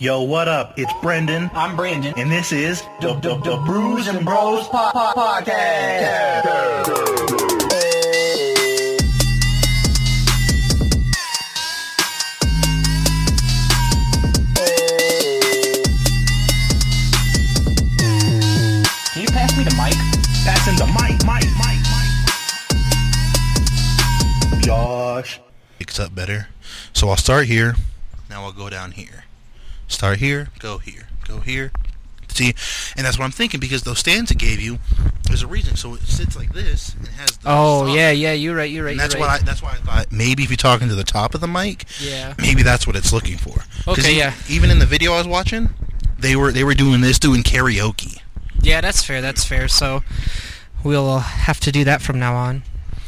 Yo, what up? It's Brendan, I'm Brandon. and this is The, the, the Brews and Bros po- po- Podcast. Can you pass me the mic? passing the mic, mic, mic, mic. Josh. picks up better. So I'll start here. Now I'll go down here. Start here, go here, go here. See, and that's what I'm thinking because those stands it gave you, there's a reason. So it sits like this and it has. The Oh yeah, yeah, you're right, you're right. And that's what right. I. That's why I thought maybe if you're talking to the top of the mic, Yeah. maybe that's what it's looking for. Okay, yeah. Even in the video I was watching, they were they were doing this, doing karaoke. Yeah, that's fair. That's fair. So we'll uh, have to do that from now on.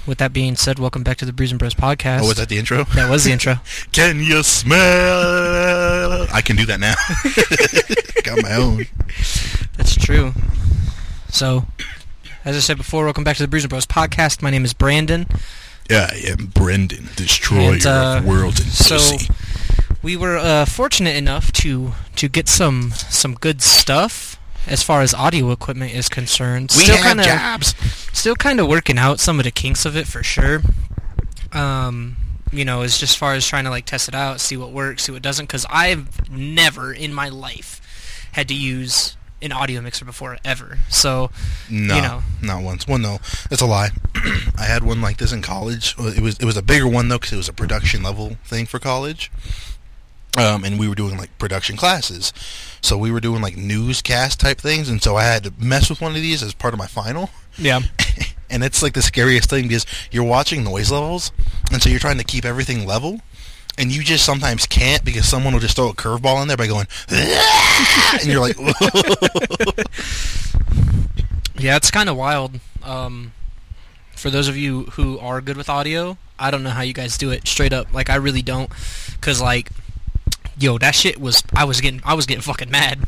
With that being said, welcome back to the Brews and Bros podcast. Oh, was that the intro? That was the intro. Can you smell? I can do that now. Got my own. That's true. So, as I said before, welcome back to the Brews and Bros podcast. My name is Brandon. Yeah, I am Brendan, destroyer And, uh, of worlds and so pussy. we were uh, fortunate enough to to get some some good stuff as far as audio equipment is concerned. We still have kind of jobs. still kind of working out some of the kinks of it for sure. Um, you know, as just far as trying to like test it out, see what works, see what doesn't. Because I've never in my life had to use an audio mixer before ever. So No, you know. not once. Well, no, it's a lie. I had one like this in college. It was it was a bigger one though because it was a production level thing for college. Um, and we were doing like production classes, so we were doing like newscast type things, and so I had to mess with one of these as part of my final. yeah, and it's like the scariest thing because you're watching noise levels, and so you're trying to keep everything level, and you just sometimes can't because someone will just throw a curveball in there by going, and you're like, yeah, it's kind of wild. Um, for those of you who are good with audio, I don't know how you guys do it. Straight up, like I really don't, because like. Yo, that shit was I was getting I was getting fucking mad.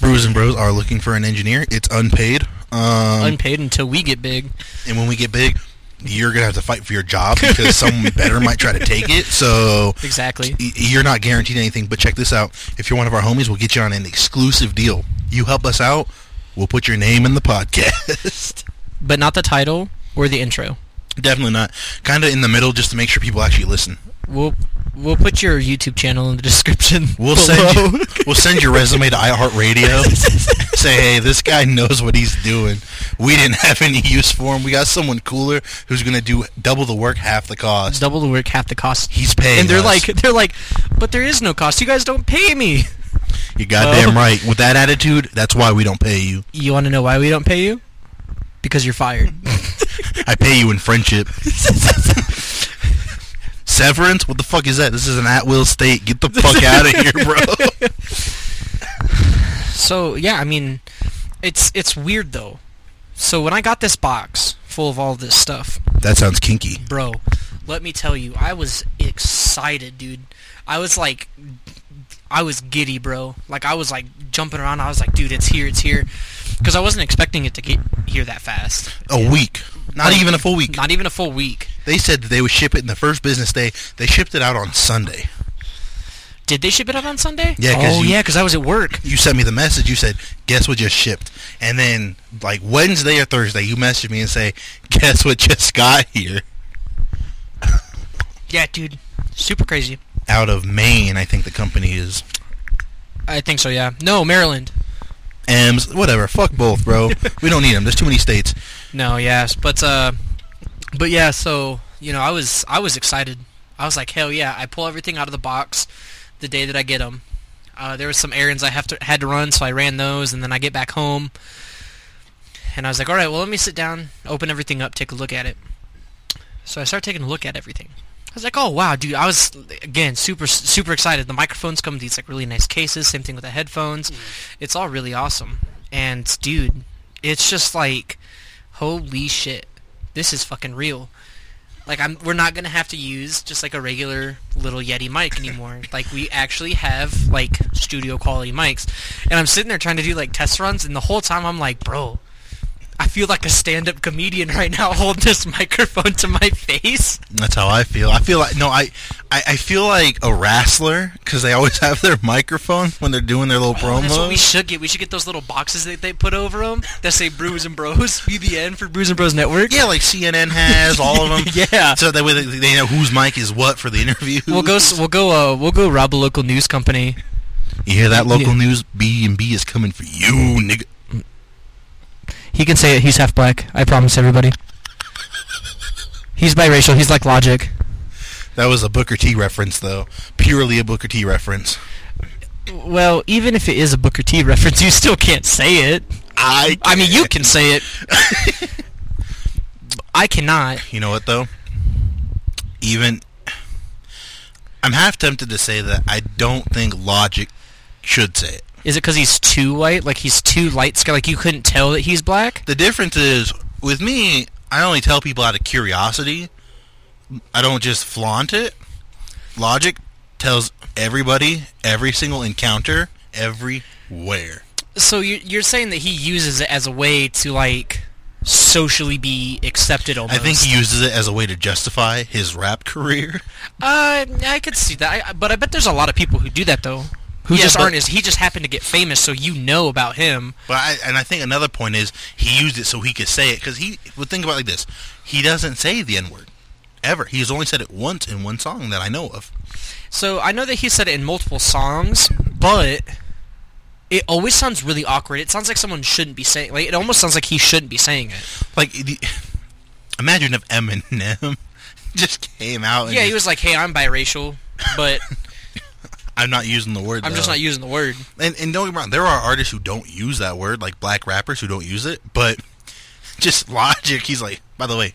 Brews and Bros are looking for an engineer. It's unpaid. Um, Unpaid until we get big. and when we get big, you're gonna have to fight for your job because someone better might try to take it. So Exactly. you're not guaranteed anything. But check this out: if you're one of our homies, we'll get you on an exclusive deal. You help us out, we'll put your name in the podcast. but not the title or the intro. Definitely not. Kind of in the middle, just to make sure people actually listen. We'll we'll put your YouTube channel in the description. We'll below. send you, we'll send your resume to iHeartRadio. Say, hey, this guy knows what he's doing. We didn't have any use for him. We got someone cooler who's gonna do double the work, half the cost. double the work, half the cost. He's paying. and they're us. like they're like, but there is no cost. You guys don't pay me. You goddamn Oh. right. With that attitude, that's why we don't pay you. You want to know why we don't pay you? Because you're fired. I pay you in friendship. Severance? What the fuck is that? This is an at-will state. Get the fuck out of here, bro. so yeah, I mean, it's it's weird though. So when I got this box full of all this stuff, that sounds kinky. bro, let me tell you, I was excited, dude. I was like, I was giddy, bro. Like I was like jumping around. I was like, dude, it's here, it's here, because I wasn't expecting it to get here that fast. A week. Not Like, even a full week. Not even a full week. They said that they would ship it in the first business day. They shipped it out on Sunday. Did they ship it out on Sunday? Yeah, 'cause Oh you- yeah, because I was at work. You sent me the message. You said, guess what just shipped? And then, like, Wednesday or Thursday, you messaged me and say, guess what just got here? Yeah, dude, super crazy. Out of Maine, I think the company is. I think so. Yeah. No, Maryland. M's, whatever. Fuck both, bro. we don't need them. There's too many states. No, yes, but uh, but yeah. So you know, I was I was excited. I was like, hell yeah! I pull everything out of the box the day that I get them. Uh, there was some errands I have to had to run, so I ran those, and then I get back home, and I was like, all right, well, let me sit down, open everything up, take a look at it. So I start taking a look at everything. I was like, oh wow, dude! I was again super super excited. The microphones come with these like really nice cases. Same thing with the headphones. Mm. It's all really awesome. And dude, it's just like, holy shit, this is fucking real. Like I'm, we're not gonna have to use just like a regular little Yeti mic anymore. like we actually have like studio quality mics. And I'm sitting there trying to do like test runs, and the whole time I'm like, bro, I feel like a stand-up comedian right now holding this microphone to my face. That's how I feel. I feel like no, I, I, I feel like a wrestler because they always have their microphone when they're doing their little Oh, that's what we promos. should get. We should get those little boxes that they put over them that say Brews and Bros. BBN for Brews and Bros Network. Yeah, like CNN has all of them. Yeah. So that way they, they know whose mic is what for the interview. We'll go. We'll go. Uh, we'll go rob a local news company. You hear that local Yeah. news? B and B is coming for you, nigga. He can say it. He's half black. I promise everybody. He's biracial. He's like Logic. That was a Booker T reference, though. Purely a Booker T reference. Well, even if it is a Booker T reference, you still can't say it. I. I mean, you can say it. I cannot. You know what though? Even I'm half tempted to say that I don't think Logic should say it. Is it because he's too white? Like he's too light skinned? Like you couldn't tell that he's black? The difference is with me, I only tell people out of curiosity. I don't just flaunt it. Logic tells everybody, every single encounter, everywhere. So you're, you're saying that he uses it as a way to like socially be accepted almost? I think he uses it as a way to justify his rap career. Uh, I could see that, I, but I bet there's a lot of people who do that though. Who Yeah, just but- aren't as he just happened to get famous, so you know about him. But I, and I think another point is he used it so he could say it because he would think about it like this: he doesn't say the N word ever. He's only said it once in one song that I know of. So I know that he said it in multiple songs, but it always sounds really awkward. It sounds like someone shouldn't be saying. Like it almost sounds like he shouldn't be saying it. Like, the, imagine if Eminem just came out. And Yeah, he was like, "Hey, I'm biracial, but I'm not using the word. I'm just not using the word." And, and don't get me wrong, there are artists who don't use that word, like black rappers who don't use it. But just logic, he's like, by the way,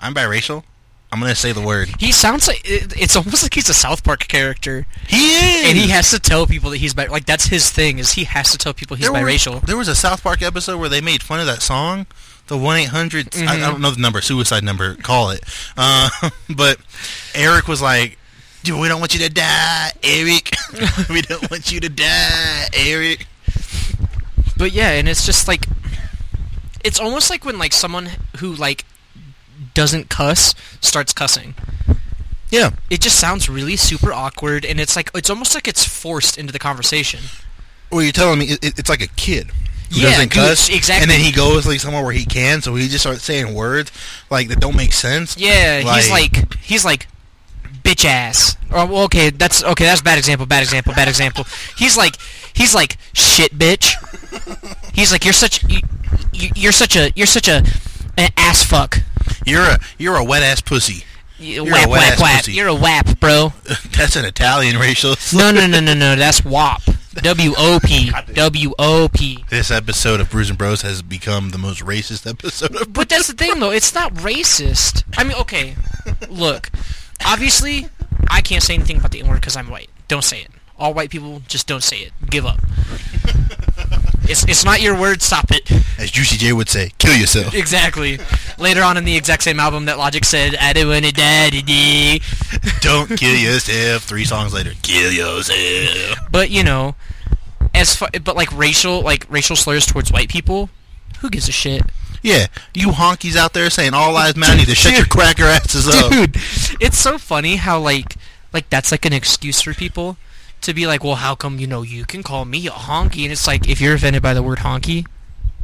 I'm biracial. I'm gonna say the word. He sounds like it's almost like he's a South Park character, He is. and he has to tell people that he's bi- like that's his thing. Is he has to tell people he's there biracial. Was, there was a South Park episode where they made fun of that song, the one eight hundred. I I don't know the number, suicide number. Call it. Uh, but Eric was like, "Dude, we don't want you to die, Eric. we don't want you to die, Eric." But yeah, and it's just like it's almost like when like someone who like doesn't cuss starts cussing. Yeah. It just sounds really super awkward, and it's like it's almost like it's forced into the conversation. Well, you're telling me it, it- it's like a kid. Who Yeah, doesn't dude, cuss, exactly. And then he goes like somewhere where he can, so he just starts saying words like that don't make sense. Yeah, he's like he's like bitch ass. Or well, okay, that's okay. That's a bad example. Bad example. Bad example. He's like he's like shit bitch. He's like you're such you, you're such a you're such a an ass fuck. you're a you're a wet ass pussy. You- You're a whap whap whap. pussy. You're a whap, bro. That's an Italian racial. No, no, no, no, no. That's WOP. W O P. W O P. This episode of Brews and Bros has become the most racist episode of. But that's the thing, though. It's not racist. I mean, okay. Look, obviously, I can't say anything about the N word because I'm white. Don't say it. All white people just don't say it. Give up. It's it's not your word. Stop it. As Juicy J would say, kill yourself. Exactly. Later on in the exact same album that Logic said, "I don't wanna die today." Don't kill yourself. Three songs later, kill yourself. But you know, as far, but like racial like racial slurs towards white people, who gives a shit? Yeah, you honkies out there saying all lives matter, need to shut your cracker asses up. dude it's so funny how like like that's like an excuse for people to be like well how come you know you can call me a honky and it's like if you're offended by the word honky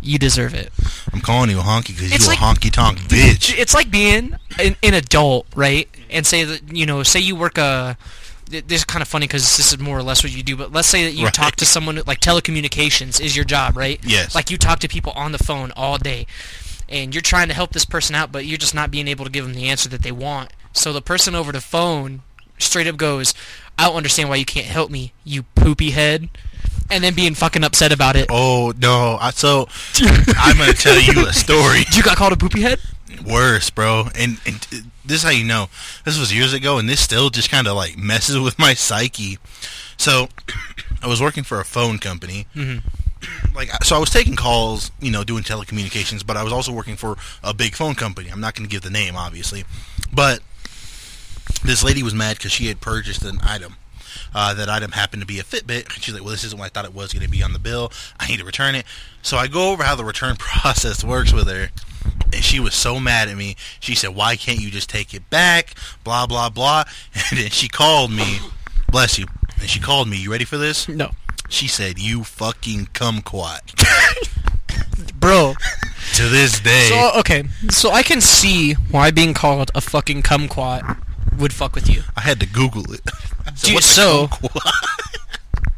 you deserve it I'm calling you a honky because you like- a honky tonk bitch. it's like being an, an adult right and say that you know say you work a this is kind of funny because this is more or less what you do but let's say that you Right. talk to someone like telecommunications is your job right Yes. like you talk to people on the phone all day and you're trying to help this person out but you're just not being able to give them the answer that they want so the person over the phone straight up goes i don't understand why you can't help me you poopy head and then being fucking upset about it Oh no! I, so I'm gonna tell you a story. you got called a poopy head Worse, bro. And, and this is how you know. This was years ago, and this still just kind of like messes with my psyche. So I was working for a phone company. Like, so I was taking calls, you know, doing telecommunications, but I was also working for a big phone company. I'm not going to give the name, obviously, but this lady was mad because she had purchased an item, Uh, that item happened to be a Fitbit. She's like, well, this isn't what I thought it was going to be on the bill. I need to return it. So I go over how the return process works with her. And she was so mad at me. She said, why can't you just take it back? Blah, blah, blah. And then she called me. Bless you. And she called me. You ready for this? No, She said, you fucking kumquat. bro. to this day. So okay, so I can see why being called a fucking kumquat would fuck with you. I had to Google it. Said, Dude, "What's a so- kumquat?"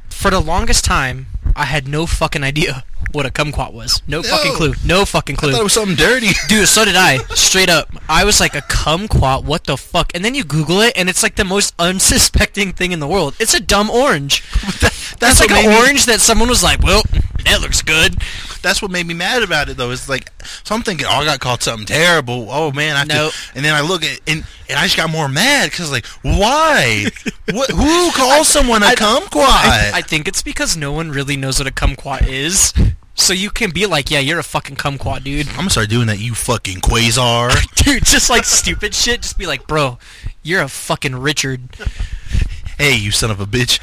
For the longest time, I had no fucking idea what a kumquat was. No, fucking clue. No fucking I clue. thought it was something dirty. Dude, so did I. Straight up. I was like a kumquat, what the fuck? And then you Google it, and it's like the most unsuspecting thing in the world. It's a dumb orange. That's That's like an made me- orange that someone was like, well, that looks good. That's what made me mad about it, though. It's like so I'm thinking, oh, I got called something terrible. Oh man, I Nope. And then I look at and and I just got more mad because like, why? what? Who calls someone a kumquat? I, I think it's because no one really knows what a kumquat is. So you can be like, yeah, you're a fucking kumquat, dude. I'm gonna start doing that. You fucking quasar. Dude, just like stupid shit. Just be like, bro, you're a fucking Richard. hey, you son of a bitch.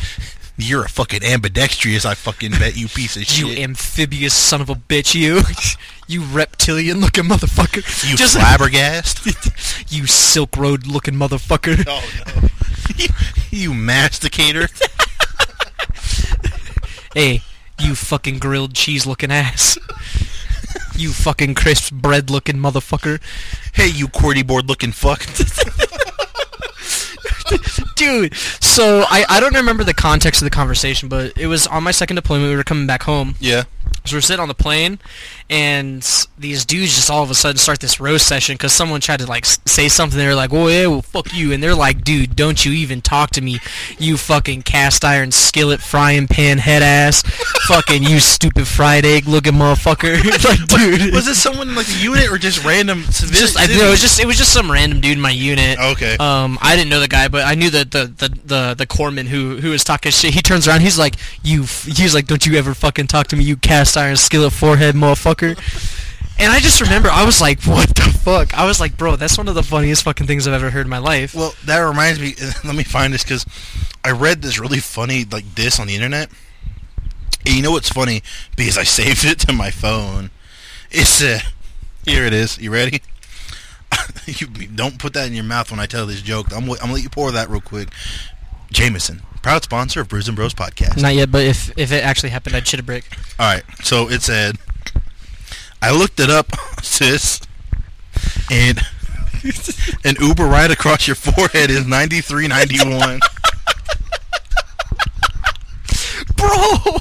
You're a fucking ambidextrous. I fucking bet you piece of You shit. You amphibious son of a bitch, you. you reptilian looking motherfucker. you just flabbergast. you Silk Road looking motherfucker. oh no. you, you masticator. Hey, you fucking grilled cheese looking ass. you fucking crisp bread looking motherfucker. hey, you QWERTY board looking fuck. Dude, so I, I don't remember the context of the conversation, but it was on my second deployment. We were coming back home. yeah. So we're sitting on the plane, and these dudes just all of a sudden start this roast session because someone tried to like s- say something. They're like, "Oh yeah, well fuck you," and they're like, "Dude, don't you even talk to me, you fucking cast iron skillet frying pan head ass, fucking you stupid fried egg looking motherfucker." like, dude, Was it someone in like the unit or just random just I, no, it was just it was just some random dude in my unit. Okay. Um, I didn't know the guy, but I knew that the the the, the corpsman who who was talking shit. He turns around, he's like, "You," f-, he's like, "Don't you ever fucking talk to me, you cast iron skillet forehead motherfucker." And I just remember, I was like, "What the fuck?" I was like, "Bro, that's one of the funniest fucking things I've ever heard in my life." Well, that reminds me. Let me find this because I read this really funny like this on the internet. And you know what's funny? Because I saved it to my phone. It's uh, here it is. You ready? you don't put that in your mouth when I tell this joke. I'm, I'm gonna let you pour that real quick. Jameson, proud sponsor of Brews and Bros podcast. Not yet, but if if it actually happened, I'd shit a brick. All right, so it said, I looked it up, sis, and an Uber ride across your forehead is ninety three ninety one. Bro,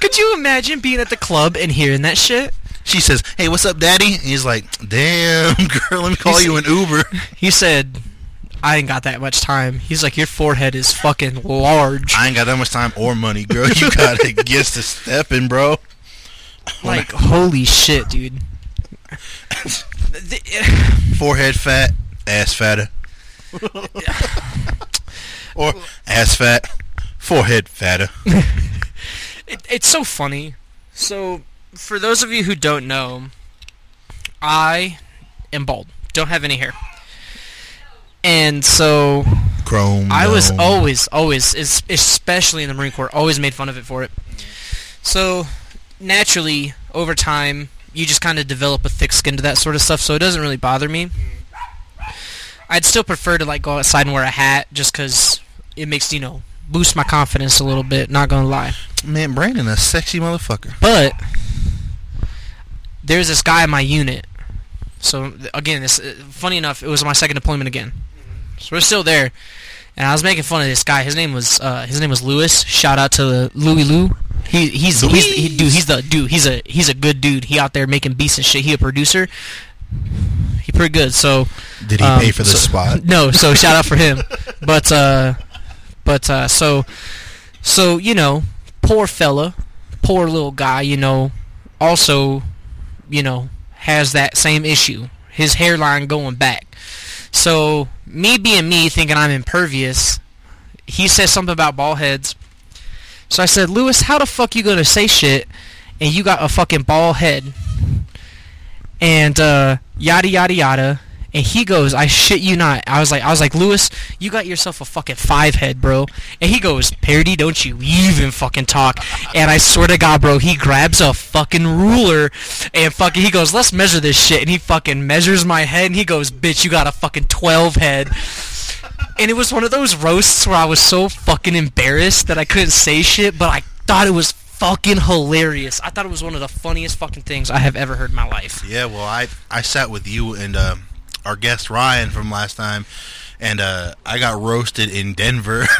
could you imagine being at the club and hearing that shit? She says, "Hey, what's up, Daddy?" And he's like, "Damn, girl, let me call you an Uber." He said, "I ain't got that much time." He's like, "Your forehead is fucking large." I ain't got that much time or money, girl. You gotta get to stepping, bro. Like, holy shit, dude. Forehead fat, ass fatter, or ass fat, forehead fatter. It, it's so funny. So, for those of you who don't know, I am bald. Don't have any hair. And so Chrome. I was dome. always, always, especially in the Marine Corps, always made fun of it for it. So naturally, over time, you just kind of develop a thick skin to that sort of stuff, so it doesn't really bother me. I'd still prefer to like go outside and wear a hat, just because it makes you know boost my confidence a little bit. Not gonna lie, man, Brandon, a sexy motherfucker. but there's this guy in my unit. So again, this uh, funny enough, it was my second deployment again. So we're still there, and I was making fun of this guy. His name was uh, his name was Lewis. Shout out to Louis Lou. He he's he's he, dude. He's the dude. He's a he's a good dude. He out there making beats and shit. He a producer. He pretty good. So Did he um, pay for this so- spot? No. So shout out for him. But uh, but uh, so so you know, poor fella, poor little guy. You know, also you know has that same issue. His hairline going back. So me being me, thinking I'm impervious, he says something about ball heads. So I said, Lewis, how the fuck you gonna say shit and you got a fucking ball head? And uh, yada yada yada. And he goes, I shit you not. I was like, I was like, Lewis, you got yourself a fucking five head, bro. And he goes, Parody, don't you even fucking talk. And I swear to God, bro, he grabs a fucking ruler and fucking, he goes, let's measure this shit. And he fucking measures my head and he goes, bitch, you got a fucking 12 head. And it was one of those roasts where I was so fucking embarrassed that I couldn't say shit, but I thought it was fucking hilarious. I thought it was one of the funniest fucking things I have ever heard in my life. Yeah, well, I I sat with you and uh, our guest Ryan from last time, and uh, I got roasted in Denver.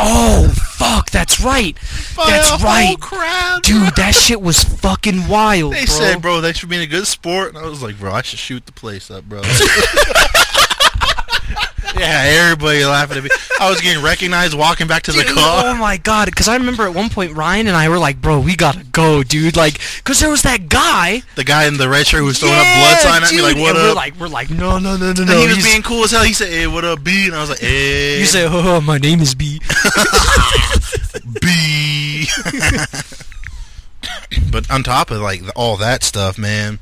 Oh fuck, that's right. That's right. crowd, Dude, that shit was fucking wild, They bro. said, bro, thanks for being a good sport. And I was like, bro, I should shoot the place up, bro. yeah, everybody laughing at me. I was getting recognized walking back to the car. Oh my god, because I remember at one point Ryan and I were like, bro, we gotta go, dude. Like, because there was that guy. The guy in the red shirt who was throwing yeah, up blood sign at me, like, what and up? We're like, we're like, no, no, no, no, and no. he was being cool as hell. He said, hey, what up, B? And I was like, hey. You said, oh, my name is B. B. but on top of like all that stuff, man,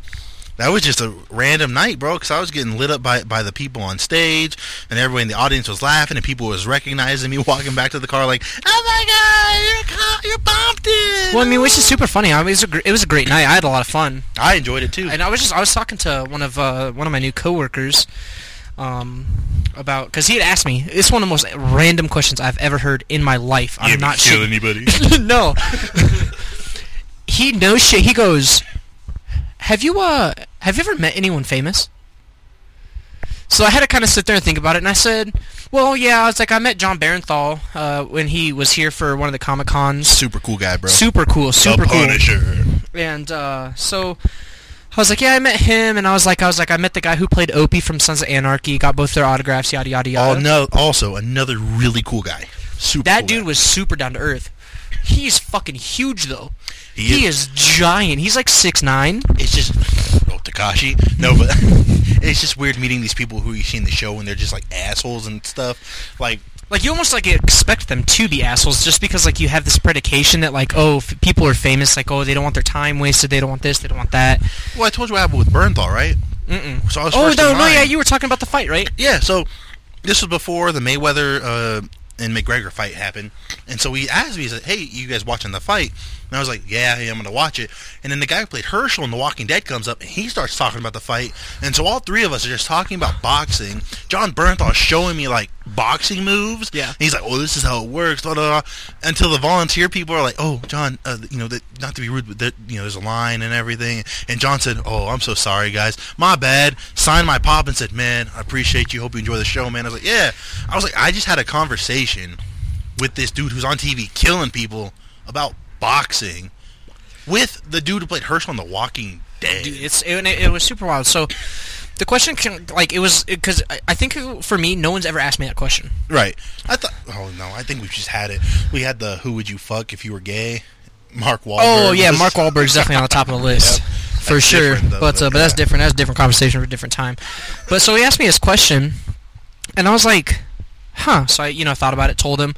that was just a random night, bro. Because I was getting lit up by by the people on stage, and everybody in the audience was laughing, and people was recognizing me walking back to the car, like, "Oh my god, you're you're Bompton!" well, I mean, which is super funny. I mean, it was a gr- it was a great night. I had a lot of fun. I enjoyed it too. And I was just I was talking to one of uh, one of my new coworkers um, about because he had asked me. It's one of the most random questions I've ever heard in my life. I'm not kill shit- anybody. no. he knows shit. He goes, "Have you uh have you ever met anyone famous?" So I had to kind of sit there and think about it, and I said, "Well, yeah." I was like, I met John Bernthal uh, when he was here for one of the Comic Cons. Super cool guy, bro. Super cool, super the cool. Punisher. And uh, so I was like, yeah, I met him, and I was like, I was like, I met the guy who played Opie from Sons of Anarchy, got both their autographs, yada yada yada. Oh no! Also, another really cool guy. Super. that cool dude guy. was super down to earth. He's fucking huge though. He He, is- is. giant. He's like six nine. it's just oh Takashi. No, but it's just weird meeting these people who you see in the show and they're just like assholes and stuff. Like Like you almost like expect them to be assholes just because like you have this predication that like oh f- people are famous like oh they don't want their time wasted they don't want this they don't want that. well, I told you what happened with Bernthal, right? Mm-mm. So I was Oh first no no yeah you were talking about the fight right? Yeah, so this was before the Mayweather uh, and McGregor fight happened, and so he asked me, he said, "Hey, you guys watching the fight?" And I was like, "Yeah, yeah I'm gonna watch it." And then the guy who played Hershel in The Walking Dead comes up and he starts talking about the fight, and so all three of us are just talking about boxing. John Bernthal is showing me like boxing moves. Yeah. And he's like, "Oh, this is how it works." Da, da, da. Until the volunteer people are like, "Oh, John, uh, you know, that, not to be rude, but that, you know, there's a line and everything." And John said, "Oh, I'm so sorry, guys. My bad." Signed my pop and said, "Man, I appreciate you. Hope you enjoy the show, man." I was like, "Yeah." I was like, I just had a conversation with this dude who's on TV killing people about boxing with the dude who played Hershel on The Walking Dead. Dude, it's it, it was super wild. So the question can like it was because I, I think for me no one's ever asked me that question. Right. I thought. Oh no, I think we've just had it. We had the "Who would you fuck if you were gay?" Mark Wahlberg. Oh yeah, Mark Wahlberg's definitely on the top of the list Yep. for That's sure. though, but but uh, but that's different. That's a different conversation for a different time. But so he asked me this question, and I was like, "Huh." So I you know thought about it, told him,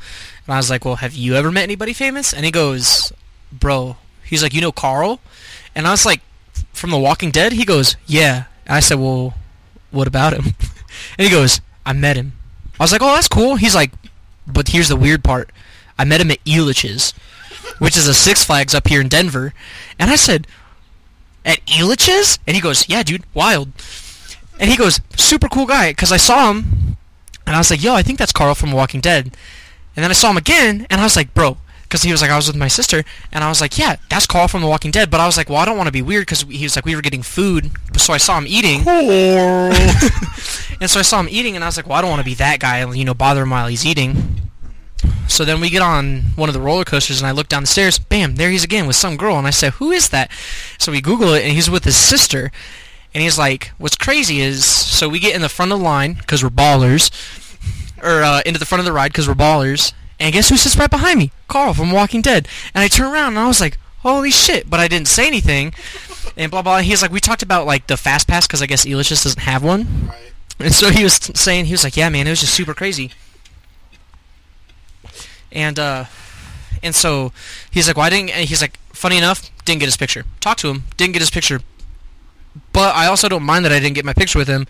and I was like, "Well, have you ever met anybody famous?" And he goes, "Bro," he's like, "You know Carl?" And I was like, "From The Walking Dead?" He goes, "Yeah." And I said, "Well, what about him?" and he goes, "I met him." I was like, "Oh, that's cool." He's like, "But here's the weird part. I met him at Elitch's." which is a Six Flags up here in Denver. And I said, at Elitch's? And he goes, yeah, dude, wild. And he goes, super cool guy, because I saw him, and I was like, yo, I think that's Carl from The Walking Dead. And then I saw him again, and I was like, bro, because he was like, I was with my sister, and I was like, yeah, that's Carl from The Walking Dead. But I was like, well, I don't want to be weird, because he was like, we were getting food, so I saw him eating. and so I saw him eating, and I was like, well, I don't want to be that guy, and, you know, bother him while he's eating. So then we get on one of the roller coasters, and I look down the stairs. Bam! There he's again with some girl, and I said, "Who is that?" So we Google it, and he's with his sister. And he's like, "What's crazy is, so we get in the front of the line because we're ballers, or uh, into the front of the ride because we're ballers. And guess who sits right behind me? Carl from Walking Dead. And I turn around, and I was like, "Holy shit!" But I didn't say anything. And blah blah. And he's like, we talked about like the fast pass because I guess Elitch just doesn't have one. Right. And so he was saying, he was like, "Yeah, man, it was just super crazy." And uh, and so he's like, "Why didn't?" And he's like, "Funny enough, didn't get his picture. Talked to him, didn't get his picture. But I also don't mind that I didn't get my picture with him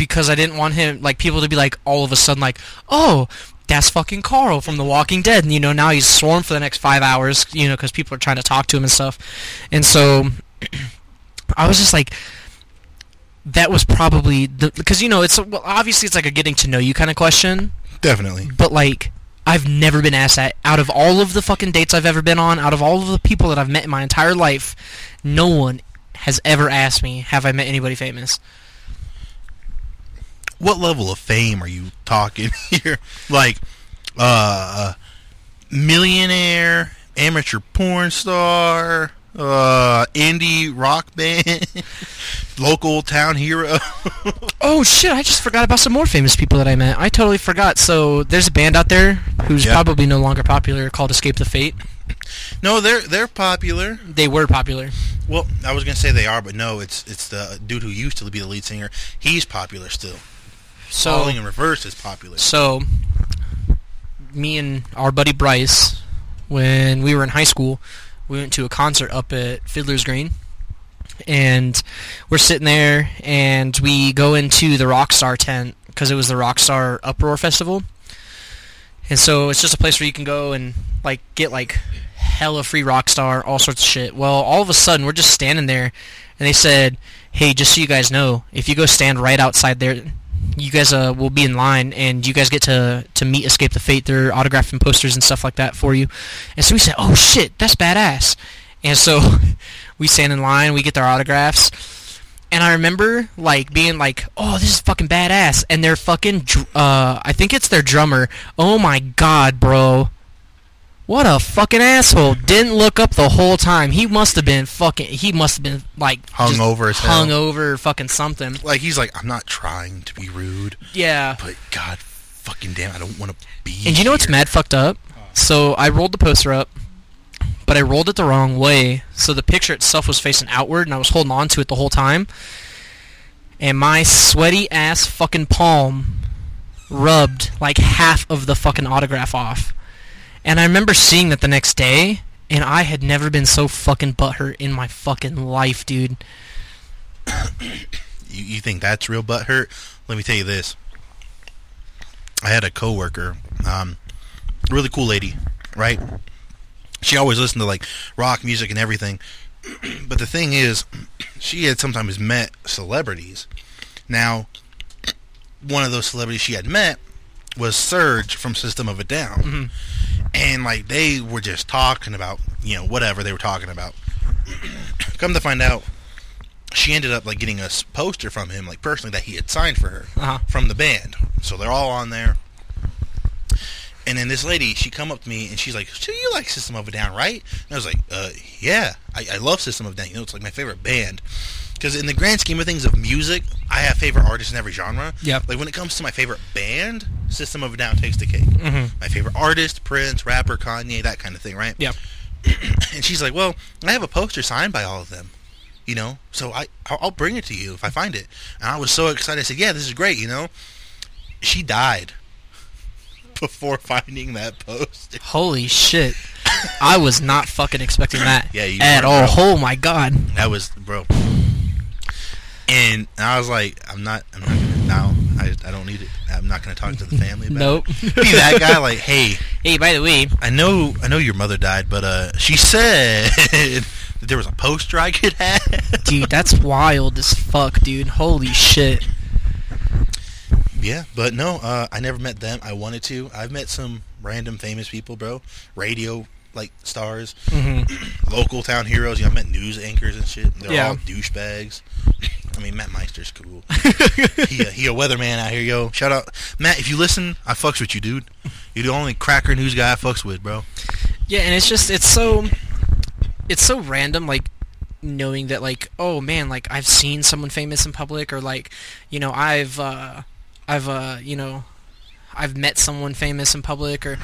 because I didn't want him like people to be like all of a sudden like, "Oh, that's fucking Carl from The Walking Dead." And you know, now he's sworn for the next 5 hours, you know, cuz people are trying to talk to him and stuff. And so I was just like that was probably the because you know, it's well obviously it's like a getting to know you kind of question, Definitely. but like I've never been asked that out of all of the fucking dates I've ever been on, out of all of the people that I've met in my entire life, no one has ever asked me, "Have I met anybody famous?" What level of fame are you talking here? Like, uh, millionaire, amateur porn star, uh, indie rock band, local town hero. Oh shit! I just forgot about some more famous people that I met. I totally forgot. So there's a band out there who's Yeah. probably no longer popular called Escape the Fate. no, they're they're popular. They were popular. Well, I was gonna say they are, but no, it's it's the dude who used to be the lead singer. He's popular still. So Falling in reverse is popular. So, me and our buddy Bryce, when we were in high school, we went to a concert up at Fiddler's Green, and we're sitting there, and we go into the Rockstar tent because it was the Rockstar Uproar Festival, and so it's just a place where you can go and like get like hella free Rockstar, all sorts of shit. Well, all of a sudden we're just standing there, and they said, "Hey, just so you guys know, if you go stand right outside there." You guys uh, will be in line and you guys get to to meet Escape the Fate. They're autographing posters and stuff like that for you. And so we said, "Oh shit, that's badass." And so we stand in line, we get their autographs. And I remember like being like, "Oh, this is fucking badass." And their fucking uh I think it's their drummer. Oh my god, bro. What a fucking asshole. Didn't look up the whole time. He must have been fucking he must have been like Hung over hung over fucking something. Like he's like, I'm not trying to be rude, Yeah. but God, fucking damn, I don't want to be. And you know what's mad fucked up? So I rolled the poster up, but I rolled it the wrong way. So the picture itself was facing outward, and I was holding on to it the whole time. And my sweaty ass fucking palm rubbed like half of the fucking autograph off. And I remember seeing that the next day, and I had never been so fucking butthurt in my fucking life, dude. You, you think that's real butt hurt? Let me tell you this. I had a coworker, um, really cool lady, right? She always listened to like rock music and everything. but the thing is, she had sometimes met celebrities. Now, one of those celebrities she had met was Serj from System of a Down. And like they were just talking about, you know, whatever they were talking about. Come to find out, she ended up like getting a poster from him, like personally, that he had signed for her Uh-huh. from the band. So they're all on there. And then this lady, she come up to me and she's like, "So you like System of a Down, right?" And I was like, "Uh, yeah, I, I love System of a Down. You know, it's like my favorite band." Because in the grand scheme of things of music, I have favorite artists in every genre. Yep. Like when it comes to my favorite band, System of a Down takes the cake. Mhm. My favorite artist, Prince, rapper, Kanye, that kind of thing, right? Yep. And she's like, "Well, I have a poster signed by all of them, you know. So I I'll, I'll bring it to you if I find it." And I was so excited. I said, "Yeah, this is great," you know. She died before finding that poster. Holy shit. I was not fucking expecting that Yeah, at all. bro. Oh my god. That was bro. And I was like, "I'm not. I'm not gonna now. I, I don't need it. I'm not gonna talk to the family about Nope. it." Be that guy. Like, hey, hey, by the way, I know I know your mother died, but uh, she said that there was a poster I could have. dude, that's wild as fuck, dude. Holy shit. Yeah, but no, uh, I never met them. I wanted to. I've met some random famous people, bro. Radio like stars, hmm local town heroes. You know, I met news anchors and shit. They're Yeah. all douchebags. I mean, Matt Meister's cool. he, a, he a weatherman out here, yo. Shout out, Matt. If you listen, I fucks with you, dude. You're the only cracker news guy I fucks with, bro. Yeah, and it's just it's so it's so random like knowing that like oh man like I've seen someone famous in public or like you know I've uh I've uh you know I've met someone famous in public or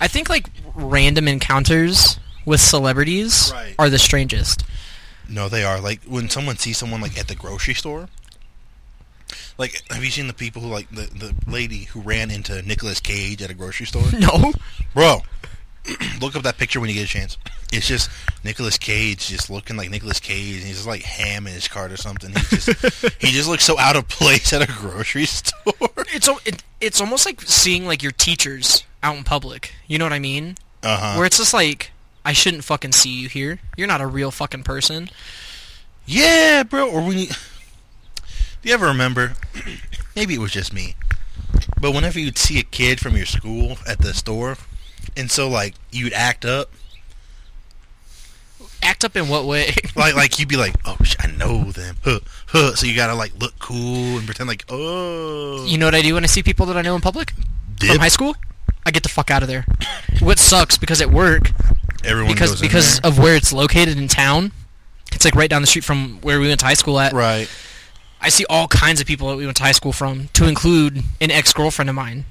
I think like random encounters with celebrities Right. are the strangest. No, they are. Like when someone sees someone like at the grocery store. Like, have you seen the people who like the the lady who ran into Nicolas Cage at a grocery store? No. Bro, Look up that picture when you get a chance. It's just Nicolas Cage just looking like Nicolas Cage. And he's just like ham in his cart or something. He's just, he just looks so out of place at a grocery store. It's it, it's almost like seeing like your teachers out in public. You know what I mean? Uh huh. Where it's just like I shouldn't fucking see you here. You're not a real fucking person. Yeah, bro. Or when you, do you ever remember? Maybe it was just me, but whenever you'd see a kid from your school at the store, and so like you'd act up, Act up in what way? like like you'd be like, oh, sh- I know them, huh, huh. So you gotta like look cool and pretend like, oh, you know what I do when I see people that I know in public dip. from high school? I get the fuck out of there. What sucks because at work, Everyone because because there. of where it's located in town, it's like right down the street from where we went to high school at. right. I see all kinds of people that we went to high school from, to include an ex girlfriend of mine.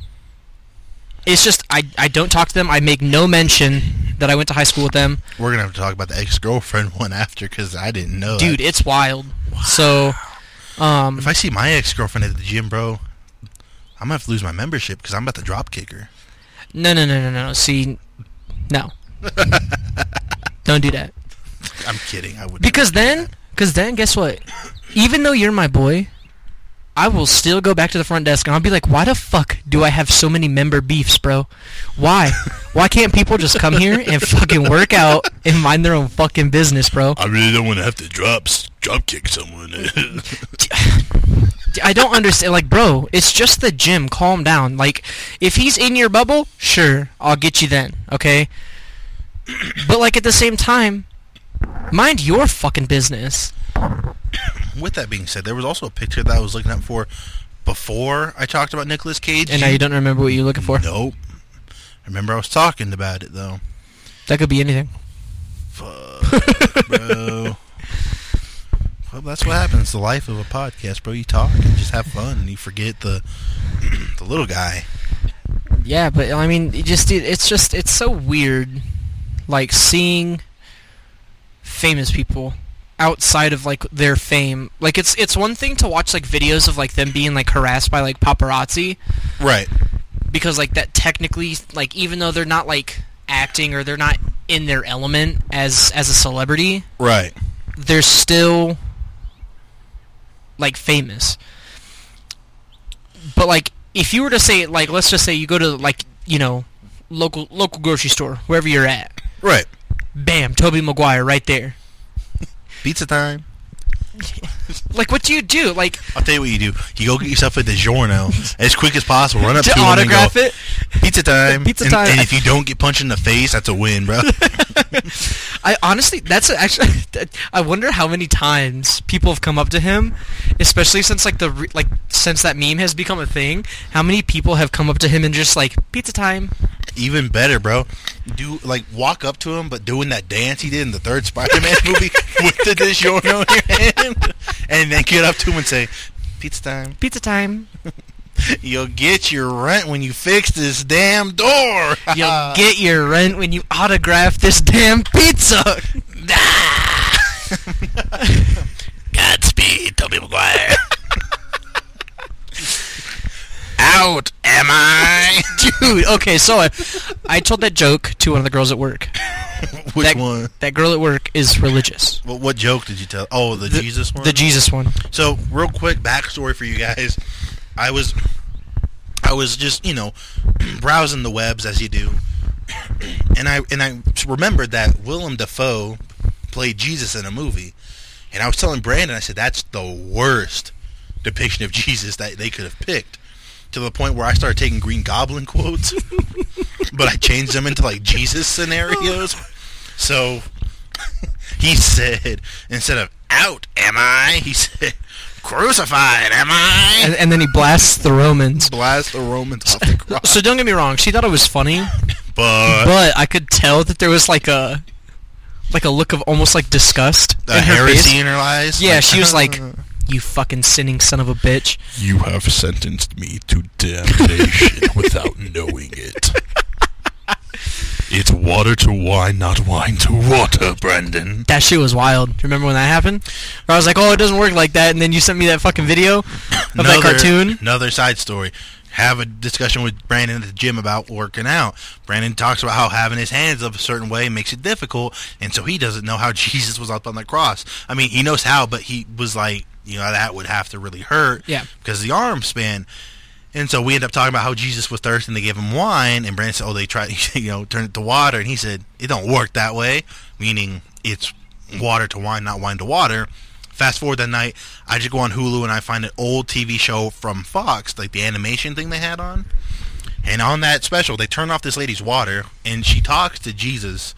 It's just I I don't talk to them. I make no mention that I went to high school with them. We're gonna have to talk about the ex girlfriend one after because I didn't know. Dude, it's wild. So, um, if I see my ex girlfriend at the gym, bro, I'm gonna have to lose my membership because I'm about to drop kick her. no, no, no, no, no. See, no, don't do that. I'm kidding. I would Because then, because then, guess what? Even though you're my boy, I will still go back to the front desk and I'll be like, why the fuck do I have so many member beefs, bro? Why? Why can't people just come here and fucking work out and mind their own fucking business, bro? I really don't want to have to drop drop kick someone. I don't understand. Like, bro, it's just the gym. Calm down. Like, if he's in your bubble, sure, I'll get you then. Okay. But like at the same time, mind your fucking business. With that being said, there was also a picture that I was looking up for before I talked about Nicolas Cage. And now you don't remember what you're looking for. Nope. I remember I was talking about it though. That could be anything. Fuck, bro. Well, that's what happens. The life of a podcast, bro. You talk and just have fun, and you forget the the little guy. Yeah, but I mean, it just it- it's just it's so weird, like seeing famous people outside of like their fame. Like it's it's one thing to watch like videos of like them being like harassed by like paparazzi Right. because like that technically like even though they're not like acting or they're not in their element as as a celebrity, Right. they're still like famous. But like if you were to say like let's just say you go to like, you know, local local grocery store, wherever you're at. Right. Bam, Tobey Maguire right there. Pizza time. Like what do you do? Like I'll tell you what you do. You go get yourself a DiGiorno as quick as possible. Run up to, to him autograph and go, it? Pizza time. Pizza And- time. And, if you don't get punched in the face, that's a win, bro. I honestly, that's actually. I wonder how many times people have come up to him, especially since like the like since that meme has become a thing. How many people have come up to him and just like pizza time? Even better, bro. Do like walk up to him, but doing that dance he did in the third Spider-Man movie with the DiGiorno in your hand, and then get up to him and say, "Pizza time." Pizza time. You'll get your rent when you fix this damn door. You'll get your rent when you autograph this damn pizza. Godspeed, Tobey Maguire. Out am I? Dude, okay, so I, I told that joke to one of the girls at work. Which that, one? That girl at work is religious. What, what joke did you tell? Oh, the, Jesus one. The Jesus one. So, real quick backstory for you guys. I was, I was just you know, browsing the webs as you do, and I and I remembered that Willem Dafoe played Jesus in a movie, and I was telling Brandon, I said that's the worst depiction of Jesus that they could have picked. To the point where I started taking Green Goblin quotes, but I changed them into like Jesus scenarios. So he said instead of "out am I," he said "crucified am I." And, and then he blasts the Romans. blast the Romans off the cross. So don't get me wrong, she thought it was funny, but but I could tell that there was like a like a look of almost like disgust the in her heresy face. in her eyes. Yeah, like, she was like, "You fucking sinning son of a bitch." "You have sentenced me to damnation without knowing it." It's water to wine, not wine to water, Brendan. That shit was wild. Remember when that happened? Where I was like, "Oh, it doesn't work like that," and then you sent me that fucking video of that cartoon. Another side story. have a discussion with Brandon at the gym about working out. Brandon talks about how having his hands up a certain way makes it difficult, and so he doesn't know how Jesus was up on the cross. I mean, he knows how, but he was like, you know, that would have to really hurt. Yeah. Because the arm span. And so we end up talking about how Jesus was thirsty and they gave him wine, and Brandon said, "Oh, they tried, you know, turn it to water," and he said, "It don't work that way," meaning it's water to wine, not wine to water. Fast forward that night, I just go on Hulu and I find an old TV show from Fox, like the animation thing they had on. And on that special, they turn off this lady's water, and she talks to Jesus.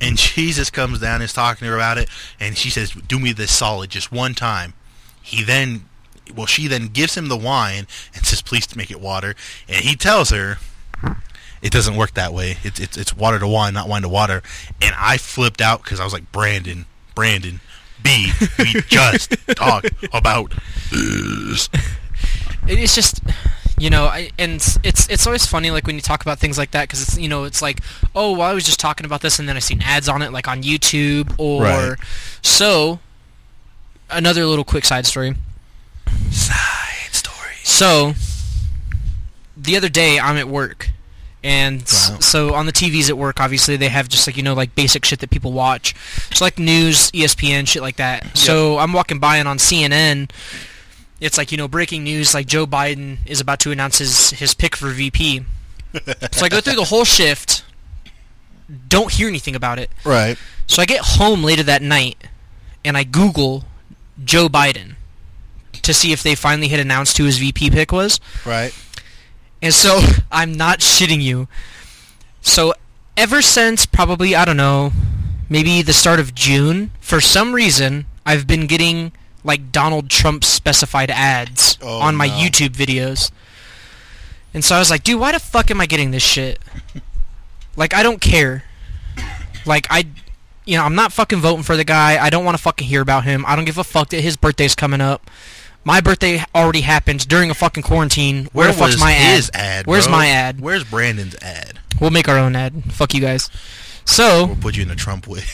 And Jesus comes down and is talking to her about it, and she says, "Do me this solid, just one time." He then, well, she then gives him the wine and says, "Please make it water." And he tells her, "It doesn't work that way. It's it's, it's water to wine, not wine to water." And I flipped out because I was like, "Brandon, Brandon, B, we just talked about this." It's just you know I, and it's- it's always funny like when you talk about things like that because it's you know it's like oh well I was just talking about this and then I seen ads on it like on YouTube or Right. so another little quick side story Side stories. so the other day I'm at work and Wow. so on the TVs at work obviously they have just like you know like basic shit that people watch so like news ESPN shit like that so I'm walking by and on CNN it's like you know breaking news like Joe Biden is about to announce his his pick for VP so I go through the whole shift don't hear anything about it Right. so I get home later that night and I Google Joe Biden to see if they finally had announced who his VP pick was Right. and so I'm not shitting you. So ever since probably I don't know, maybe the start of June, for some reason I've been getting like Donald Trump specified ads Oh, on my no. YouTube videos. And so I was like, dude, why the fuck am I getting this shit? like I don't care. Like I you know, I'm not fucking voting for the guy. I don't want to fucking hear about him. I don't give a fuck that his birthday's coming up. My birthday already happened during a fucking quarantine. Where, the fuck's my ad? his ad? Where's bro? my ad? Where's Brandon's ad? We'll make our own ad. Fuck you guys. So, We'll put you in a Trump wig.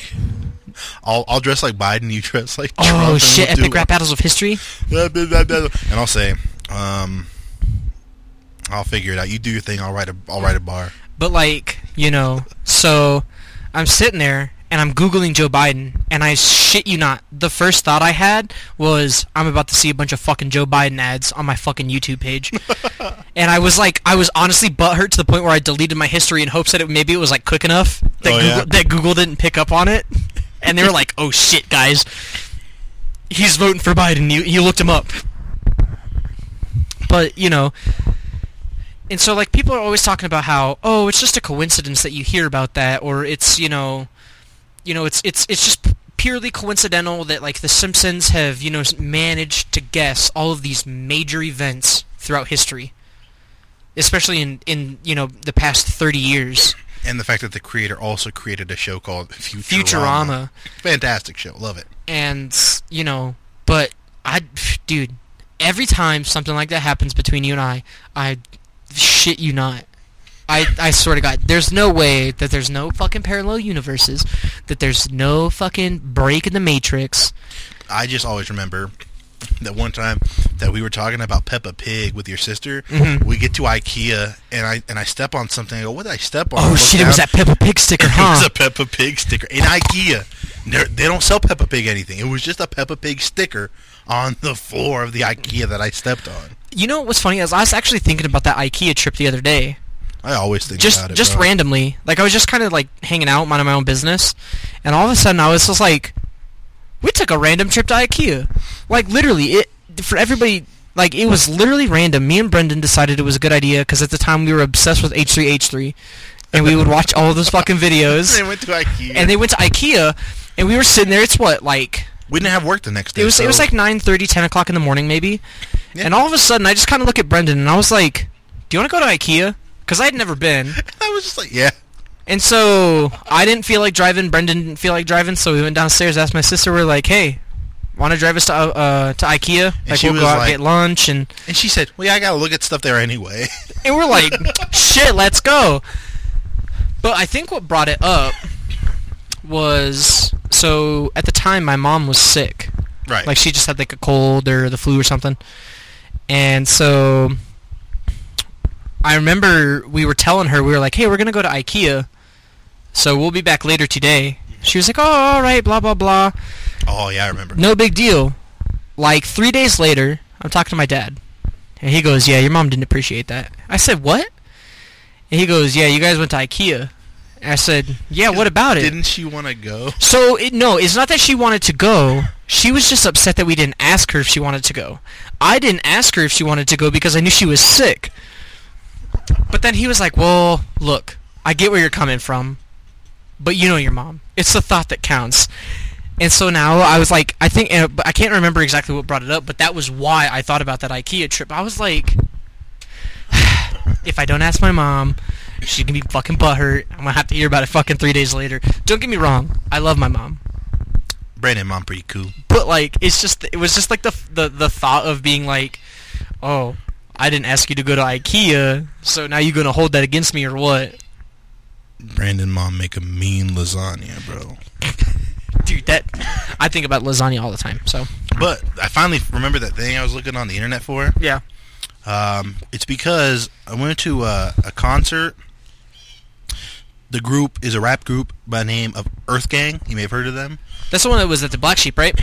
I'll I'll dress like Biden. You dress like oh and shit, we'll do epic rap battles of history. And I'll say, um, I'll figure it out. You do your thing. I'll write a I'll write a bar. But like, you know, so I'm sitting there and I'm googling Joe Biden, and I shit you not, the first thought I had was I'm about to see a bunch of fucking Joe Biden ads on my fucking YouTube page, and I was like, I was honestly butthurt to the point where I deleted my history in hopes that it, maybe it was like quick enough that Oh, Google, yeah. that Google didn't pick up on it, and they were like, oh shit, guys, he's voting for Biden. You you looked him up, but you know. And so, like, people are always talking about how, oh, it's just a coincidence that you hear about that, or it's, you know, you know, it's it's it's just purely coincidental that like the Simpsons have, you know, managed to guess all of these major events throughout history, especially in in you know the past thirty years. And the fact that the creator also created a show called Futurama. Futurama. Fantastic show. Love it. and you know, but I, dude, every time something like that happens between you and I, I shit you not. I, I swear to God, there's no way that there's no fucking parallel universes, that there's no fucking break in the matrix. I just always remember that one time that we were talking about Peppa Pig with your sister. Mhm. We get to IKEA and I and I step on something. I go, what did I step on? Oh shit, it was that Peppa Pig sticker, It was a Peppa Pig sticker in IKEA. They're, they don't sell Peppa Pig anything. It was just a Peppa Pig sticker on the floor of the IKEA that I stepped on. You know what was funny is I was actually thinking about that IKEA trip the other day. I always think just about it. just bro. randomly. Like I was just kind of like hanging out, minding my own business, and all of a sudden I was just like, we took a random trip to IKEA. Like literally, it for everybody. Like it was literally random. Me and Brendan decided it was a good idea because at the time we were obsessed with H3H3, and we would watch all of those fucking videos. They went to IKEA. And they went to IKEA, and we were sitting there. It's what like we didn't have work the next day. it was it was so- like 9:30, 10 o'clock in the morning maybe. Yeah. And all of a sudden I just kind of look at Brendan and I was like, "Do you want to go to IKEA?" Because I'd never been. I was just like, yeah. And so I didn't feel like driving. Brendan didn't feel like driving, so we went downstairs. Asked my sister, "We're like, hey, want to drive us to uh, to IKEA? Like she we'll go out like- get lunch." And And she said, well, yeah, I gotta look at stuff there anyway. and we're like, "Shit, let's go." But I think what brought it up was so at the time my mom was sick, right. like she just had like a cold or the flu or something, and so I remember we were telling her we were like, "Hey, we're gonna go to IKEA, so we'll be back later today." She was like, "Oh, all right, blah blah blah." Oh yeah, I remember. No big deal. Like three days later, I'm talking to my dad, and he goes, "Yeah, your mom didn't appreciate that." I said, "What?" And he goes, "Yeah, you guys went to IKEA." And I said, "Yeah, what about it?" Didn't she want to go? So it, no, it's not that she wanted to go. She was just upset that we didn't ask her if she wanted to go. I didn't ask her if she wanted to go because I knew she was sick. But then he was like, "Well, look, I get where you're coming from, but you know your mom. It's the thought that counts." And so now I was like, I think I can't remember exactly what brought it up, but that was why I thought about that IKEA trip. I was like, if I don't ask my mom, she's gonna be fucking butthurt. I'm gonna have to hear about it fucking three days later. Don't get me wrong, I love my mom, Brandon, mom, pretty cool. but like, it's just it was just like the the the thought of being like, oh, I didn't ask you to go to IKEA, so now you're gonna hold that against me or what? Brandon, mom, make a mean lasagna, bro. Dude, that I think about lasagna all the time. So But I finally remember that thing I was looking on the internet for. yeah, Um, it's because I went to a, a concert. The group is a rap group by the name of Earth Gang. You may have heard of them. that's the one that was at the Black Sheep, right?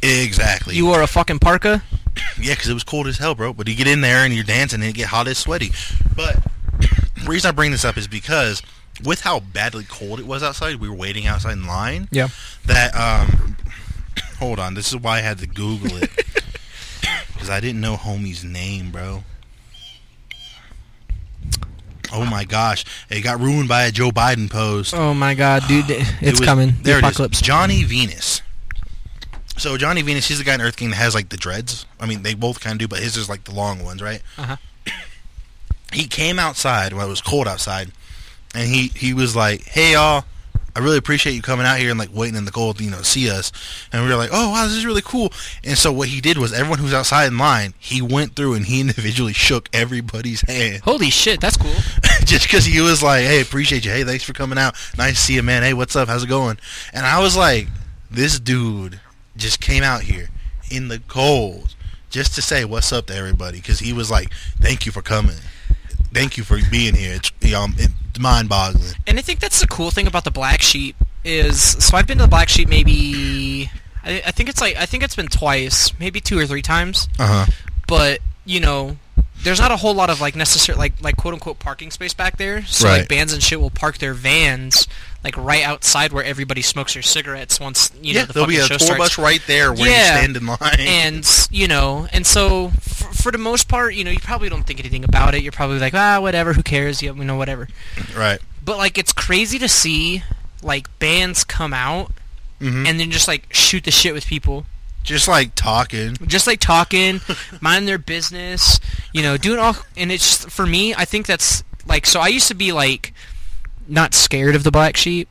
Exactly. You wore a fucking parka. Yeah, because it was cold as hell, bro. But you get in there and you're dancing and you get hot as sweaty. But the reason I bring this up is because with how badly cold it was outside, we were waiting outside in line. Yeah. That um, hold on, this is why I had to Google it because I didn't know homie's name, bro. Oh my gosh, it got ruined by a Joe Biden post. Oh my god, dude, It it's was- coming. The There apocalypse. it is. Johnny Venus. So Johnny Venus, he's the guy in Earth Gang that has like the dreads. I mean, they both kind of do, but his is like the long ones, right? Uh-huh. He came outside when it was cold outside, and he he was like, "Hey y'all, I really appreciate you coming out here and like waiting in the cold, you know, see us." And we were like, "Oh wow, this is really cool." And so what he did was everyone who's outside in line, he went through and he individually shook everybody's hand Holy shit, that's cool. just because he was like, "Hey, appreciate you. Hey, thanks for coming out. Nice to see you, man. Hey, what's up? How's it going?" And I was like, "This dude just came out here in the cold just to say what's up to everybody." Because he was like, "Thank you for coming. Thank you for being here. It's you know, it's mind-boggling." And I think that's the cool thing about the Black Sheep is so I've been to the Black Sheep maybe I, I think it's like I think it's been twice, maybe two or three times. Uh huh. But you know, there's not a whole lot of like necessary like like quote unquote parking space back there. So Right. like bands and shit will park their vans like right outside where everybody smokes their cigarettes once you know Yeah, the there'll be a show tour starts. bus right there where Yeah. you stand in line. and you know, and so for, for the most part, you know, you probably don't think anything about it. You're probably like, ah, whatever, who cares? Yeah, you know, whatever. right. But like, it's crazy to see like bands come out hmm and then just like shoot the shit with people, just like talking. just like talking, mind their business, you know, doing all. And it's for me, I think that's like so. I used to be like not scared of the black sheep.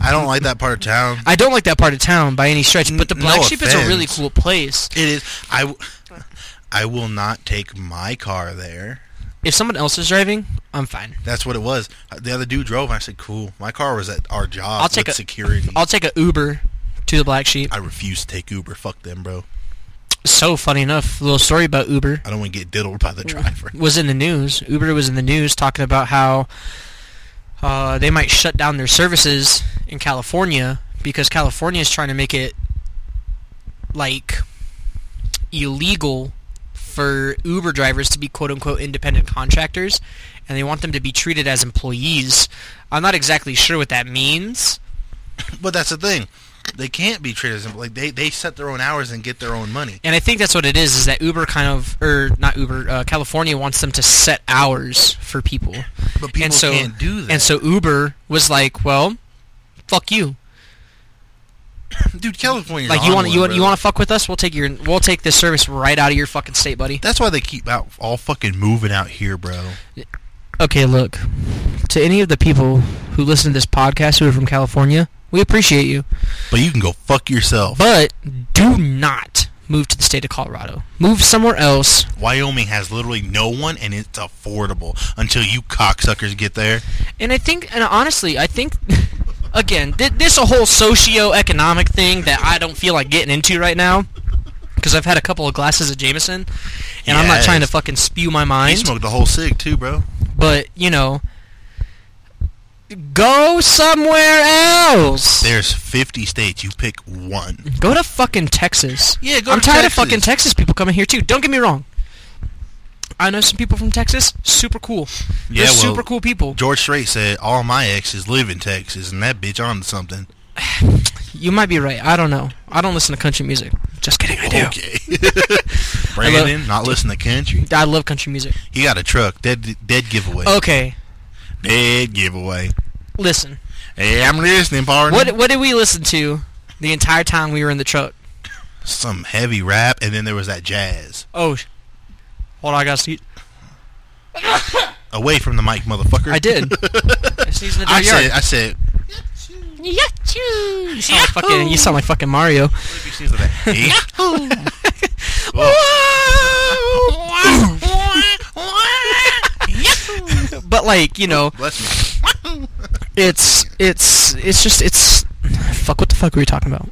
I don't like that part of town. I don't like that part of town by any stretch, but the No black sheep is a really cool place. It is. I. I will not take my car there. If someone else is driving, I'm fine. That's what it was. The other dude drove, and I said, "Cool." My car was at our job. I'll take with a- security. I'll take a Uber to the black sheep. I refuse to take Uber. Fuck them, bro. So funny enough, little story about Uber I don't want to get diddled by the driver. was in the news. Uber was in the news talking about how uh, they might shut down their services in California because California is trying to make it like illegal for Uber drivers to be quote unquote independent contractors and they want them to be treated as employees. I'm not exactly sure what that means. But that's the thing. They can't be treated as like they they set their own hours and get their own money. And I think that's what it is. Is that Uber kind of, or not Uber? Uh, California wants them to set hours for people, But people and so can't do that. and so Uber was like, "Well, fuck you. dude, California. Like you want you want you want to fuck with us? We'll take your we'll take this service right out of your fucking state, buddy." That's why they keep out all fucking moving out here, bro. Okay, look. To any of the people who listen to this podcast who are from California, we appreciate you, But you can go fuck yourself. but do not move to the state of Colorado. Move somewhere else. Wyoming has literally no one, and it's affordable until you cocksuckers get there. And I think, and honestly, I think, again, th- this a whole socio-economic thing that I don't feel like getting into right now, because I've had a couple of glasses of Jameson, and I'm not trying to fucking spew my He mind, smoked the whole cig too, bro. but you know, go somewhere else. There's 50 states. You pick one. Go to fucking Texas. Yeah, go I'm to tired Texas. of fucking Texas people coming here too. Don't get me wrong. I know some people from Texas. Super cool. Yeah, They're well, super cool people. George Strait said all my exes live in Texas, and that bitch on something. You might be right. I don't know. I don't listen to country music. Just kidding. I do. Okay. Brandon, not listen to country. I love country music. He got a truck. Dead, dead giveaway. Okay, Dead giveaway. Listen. Hey, I'm listening, partner. What what did we listen to the entire time we were in the truck? Some heavy rap, and then there was that jazz. Oh, hold on, I got to see. Away from the mic, motherfucker. I did. I sneezed in the I yard. said, I said, You sound like fucking. You sound like fucking Mario. what if he sneezed like that? But like you know, it's it's it's just it's fuck. What the fuck were we talking about?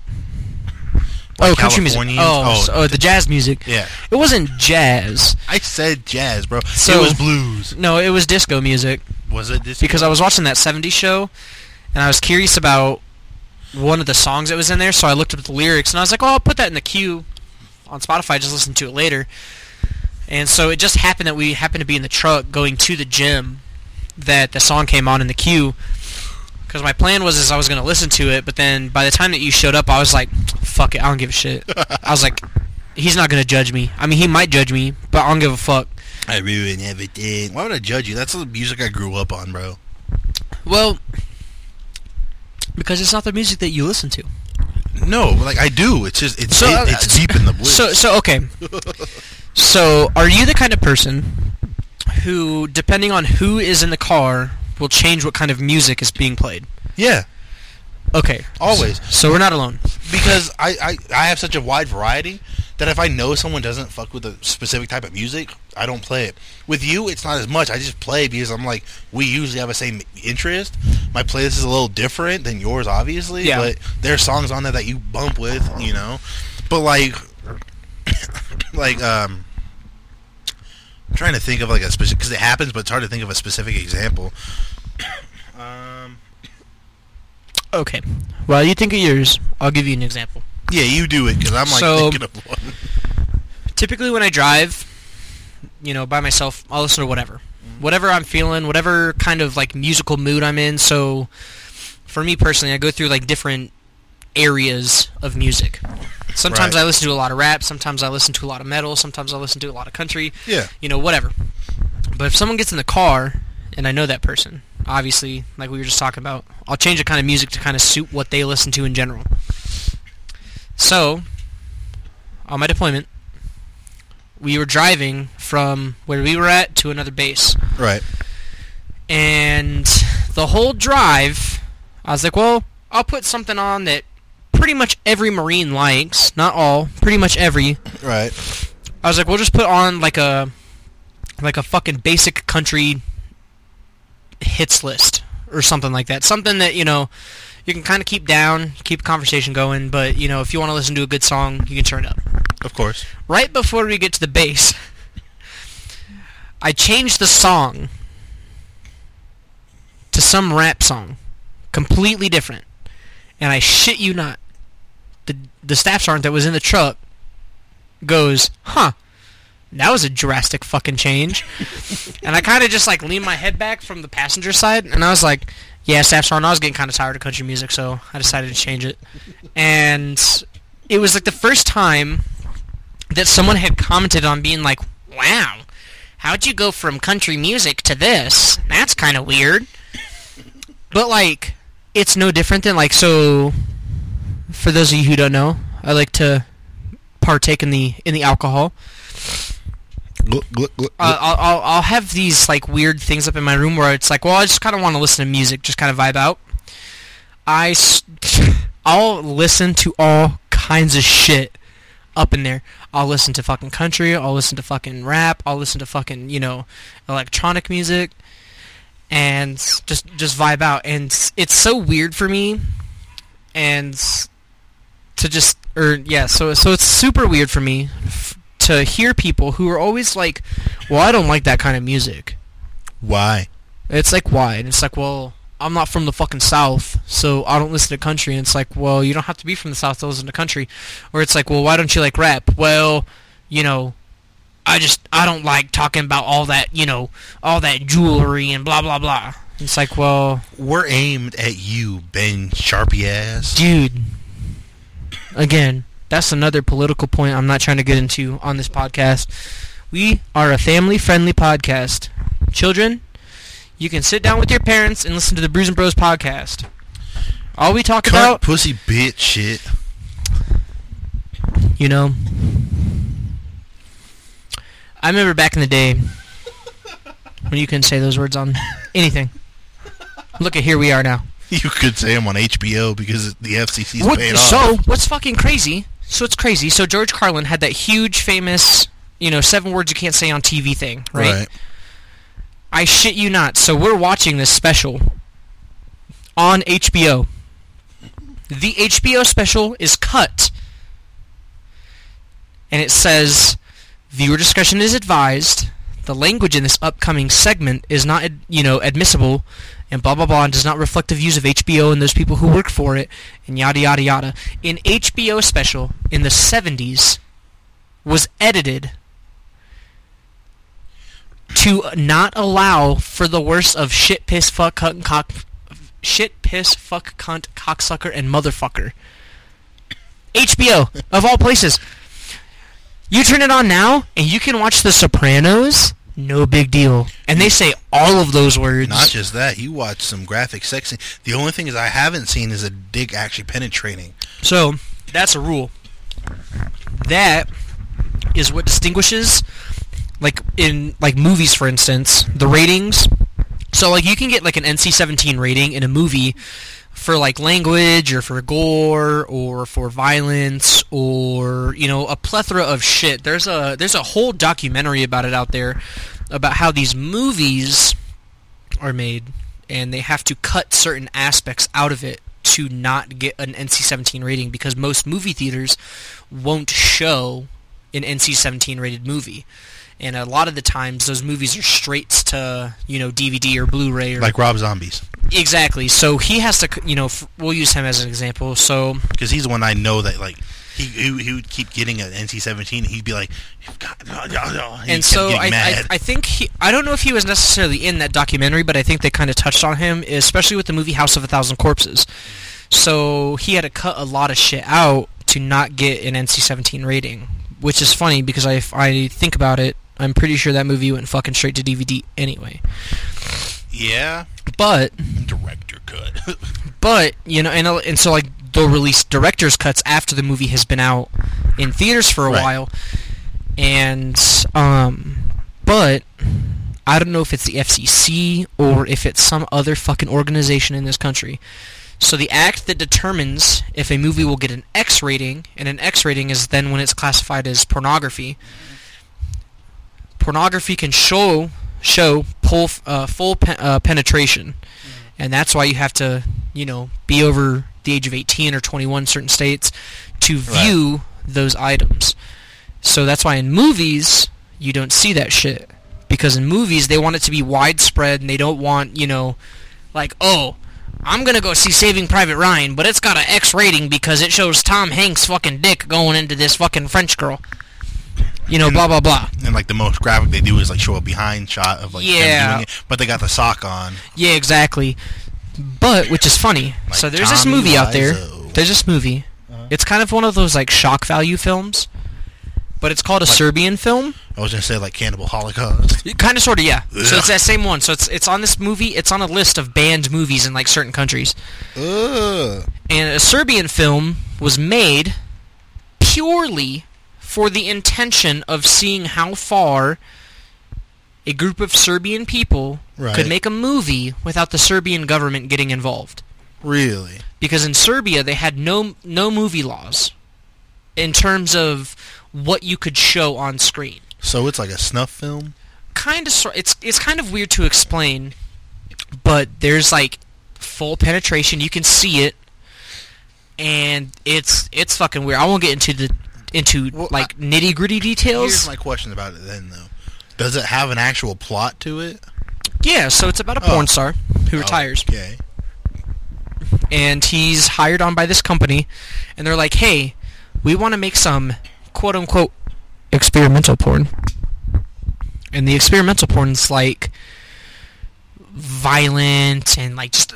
Like oh, country music. Oh, Oh. so- oh, the jazz music. Yeah. It wasn't jazz. I said jazz, bro. So- it was blues. No, it was disco music. Was it this? because I was watching that 70s show and I was curious about one of the songs that was in there, so I looked up the lyrics and I was like, "Oh, I'll put that in the queue on Spotify. Just listen to it later." And so it just happened that we happened to be in the truck going to the gym that the song came on in the queue. Because my plan was is I was going to listen to it, but then by the time that you showed up, I was like, "Fuck it, I don't give a shit." I was like, "He's not going to judge me. I mean, he might judge me, but I don't give a fuck." I ruined everything. Why would I judge you? That's the music I grew up on, bro. Well, because it's not the music that you listen to. No, like I do. It's just it's So, it- uh, it's deep in the woods. So so okay. so are you the kind of person who, depending on who is in the car, will change what kind of music is being played? yeah, Okay. always. So we're not alone. because I, I, I have such a wide variety that if I know someone doesn't fuck with a specific type of music, I don't play it. With you, it's not as much. I just play because I'm like, we usually have the same interest. My playlist is a little different than yours, obviously. Yeah. But there's songs on there that you bump with, you know. But like, like um, I'm trying to think of like a specific because it happens, but it's hard to think of a specific example. Um, Okay. Well, you think of yours. I'll give you an example. yeah, you do it because I'm like So- thinking of one. Typically, when I drive, you know, by myself, I'll listen to whatever, mm-hmm. whatever I'm feeling, whatever kind of like musical mood I'm in. So, for me personally, I go through like different areas of music. Sometimes Right. I listen to a lot of rap. Sometimes I listen to a lot of metal. Sometimes I listen to a lot of country. Yeah. You know, whatever. But if someone gets in the car and I know that person, obviously, like we were just talking about, I'll change the kind of music to kind of suit what they listen to in general. So, on my deployment, we were driving from where we were at to another base. Right. And the whole drive, I was like, well, I'll put something on that pretty much every Marine likes. Not all, pretty much every. Right. I was like, we'll just put on like a like a fucking basic country hits list or something like that. Something that, you know, you can kind of keep down, keep a conversation going, but, you know, if you want to listen to a good song, you can turn it up. Of course. Right before we get to the bass, I changed the song to some rap song, completely different. And I shit you not, the the staff sergeant that was in the truck goes, "Huh, that was a drastic fucking change." and I kind of just like leaned my head back from the passenger side, and I was like, "Yeah, staff sergeant, I was getting kind of tired of country music, so I decided to change it." And it was like the first time that someone had commented on being like, "Wow, how'd you go from country music to this? That's kind of weird." But like, it's no different than like so. For those of you who don't know, I like to partake in the in the alcohol. Uh. I'll, I'll I'll have these like weird things up in my room where it's like, well, I just kind of want to listen to music, just kind of vibe out. I I'll listen to all kinds of shit up in there. I'll listen to fucking country. I'll listen to fucking rap. I'll listen to fucking you know electronic music, and just just vibe out. And it's- so weird for me, and to just or yeah, so so it's super weird for me to hear people who are always like, "Well, I don't like that kind of music." Why? It's like why? And it's like, well, I'm not from the fucking South, so I don't listen to country. And it's like, well, you don't have to be from the South to listen to country. Or it's like, well, why don't you like rap? Well, you know, I just I don't like talking about all that, you know, all that jewelry and blah blah blah. It's like, well, We're aimed at you, Ben Shapiro ass. dude. Again, that's another political point I'm not trying to get into on this podcast. We are a family-friendly podcast. Children, you can sit down with your parents and listen to the Brews and Bros podcast. All we talk Cunt, about, pussy, bitch, shit. you know. I remember back in the day when you couldn't say those words on anything. Look at here we are now. You could say I'm on HBO because the FCC's What, paid off. so what's fucking crazy? So it's crazy. So George Carlin had that huge, famous, you know, seven words you can't say on TV thing, right? right. I shit you not. So we're watching this special on HBO. The HBO special is cut, and it says, "Viewer discretion is advised. The language in this upcoming segment is not, you know, admissible." And blah blah blah, and does not reflect the views of HBO and those people who work for it, and yada yada yada. An HBO special in the '70s was edited to not allow for the worst of shit, piss, fuck, cunt, cock, shit, piss, fuck, cunt, cocksucker, and motherfucker. HBO of all places. You turn it on now, and you can watch The Sopranos. No big deal, and they say all of those words. Not just that, you watch some graphic sex scene. The only thing is I haven't seen is a dick actually penetrating. So that's a rule. That is what distinguishes, like in like movies, for instance, the ratings. So like you can get like an NC-17 rating in a movie for like language or for gore or for violence or you know a plethora of shit. There's a there's a whole documentary about it out there about how these movies are made and they have to cut certain aspects out of it to not get an NC-17 rating because most movie theaters won't show an NC-17 rated movie. And a lot of the times those movies are straight to, you know, DVD or Blu-ray or Like Rob Zombies. Exactly. So he has to, you know, f- we'll use him as an example. So Because he's the one I know that, like, he, he, he would keep getting an NC-17 and he'd be like, God, no, no, and so I, I, mad. I think he, I don't know if he was necessarily in that documentary, but I think they kind of touched on him, especially with the movie House of a Thousand Corpses. So he had to cut a lot of shit out to not get an NC-17 rating, which is funny because I, if I think about it, I'm pretty sure that movie went fucking straight to DVD anyway. yeah. But Director cut. But you know, and and so like they'll release director's cuts after the movie has been out in theaters for a Right. while, and um, but I don't know if it's the FCC or if it's some other fucking organization in this country. So the act that determines if a movie will get an X rating, and an X rating is then when it's classified as pornography. Pornography can show show pull, uh, full pe- uh, penetration, and that's why you have to, you know, be over the age of 18 or 21 in certain states to view those items. So that's why in movies you don't see that shit because in movies they want it to be widespread and they don't want, you know, like, oh, I'm going to go see Saving Private Ryan, but it's got an X rating because it shows Tom Hanks fucking dick going into this fucking French girl. You know, blah blah blah. and, like, the most graphic they do is, like, show a behind shot of, like, Yeah. it. But they got the sock on. Yeah, exactly. But which is funny. Like so there's this Tommy movie out there. There's this movie. Uh-huh. It's kind of one of those like shock value films, but it's called a Serbian film. I was going to say, like, Cannibal Holocaust. Kind of, sort of, yeah. So it's that same one. So it's it's on this movie. It's on a list of banned movies in like certain countries. Ugh. And a Serbian film was made purely for the intention of seeing how far a group of Serbian people Right. could make a movie without the Serbian government getting involved. Really? because in Serbia they had no no movie laws in terms of what you could show on screen. So it's like a snuff film? Kind of it's it's kind of weird to explain, but there's like full penetration. You can see it, and it's it's fucking weird. I won't get into the into Well, like nitty gritty details. Here's my question about it then, though. Does it have an actual plot to it? yeah, so it's about a Oh. porn star who oh, retires. Okay. and he's hired on by this company and they're like hey we want to make some quote unquote experimental porn and the experimental porn's like violent and like just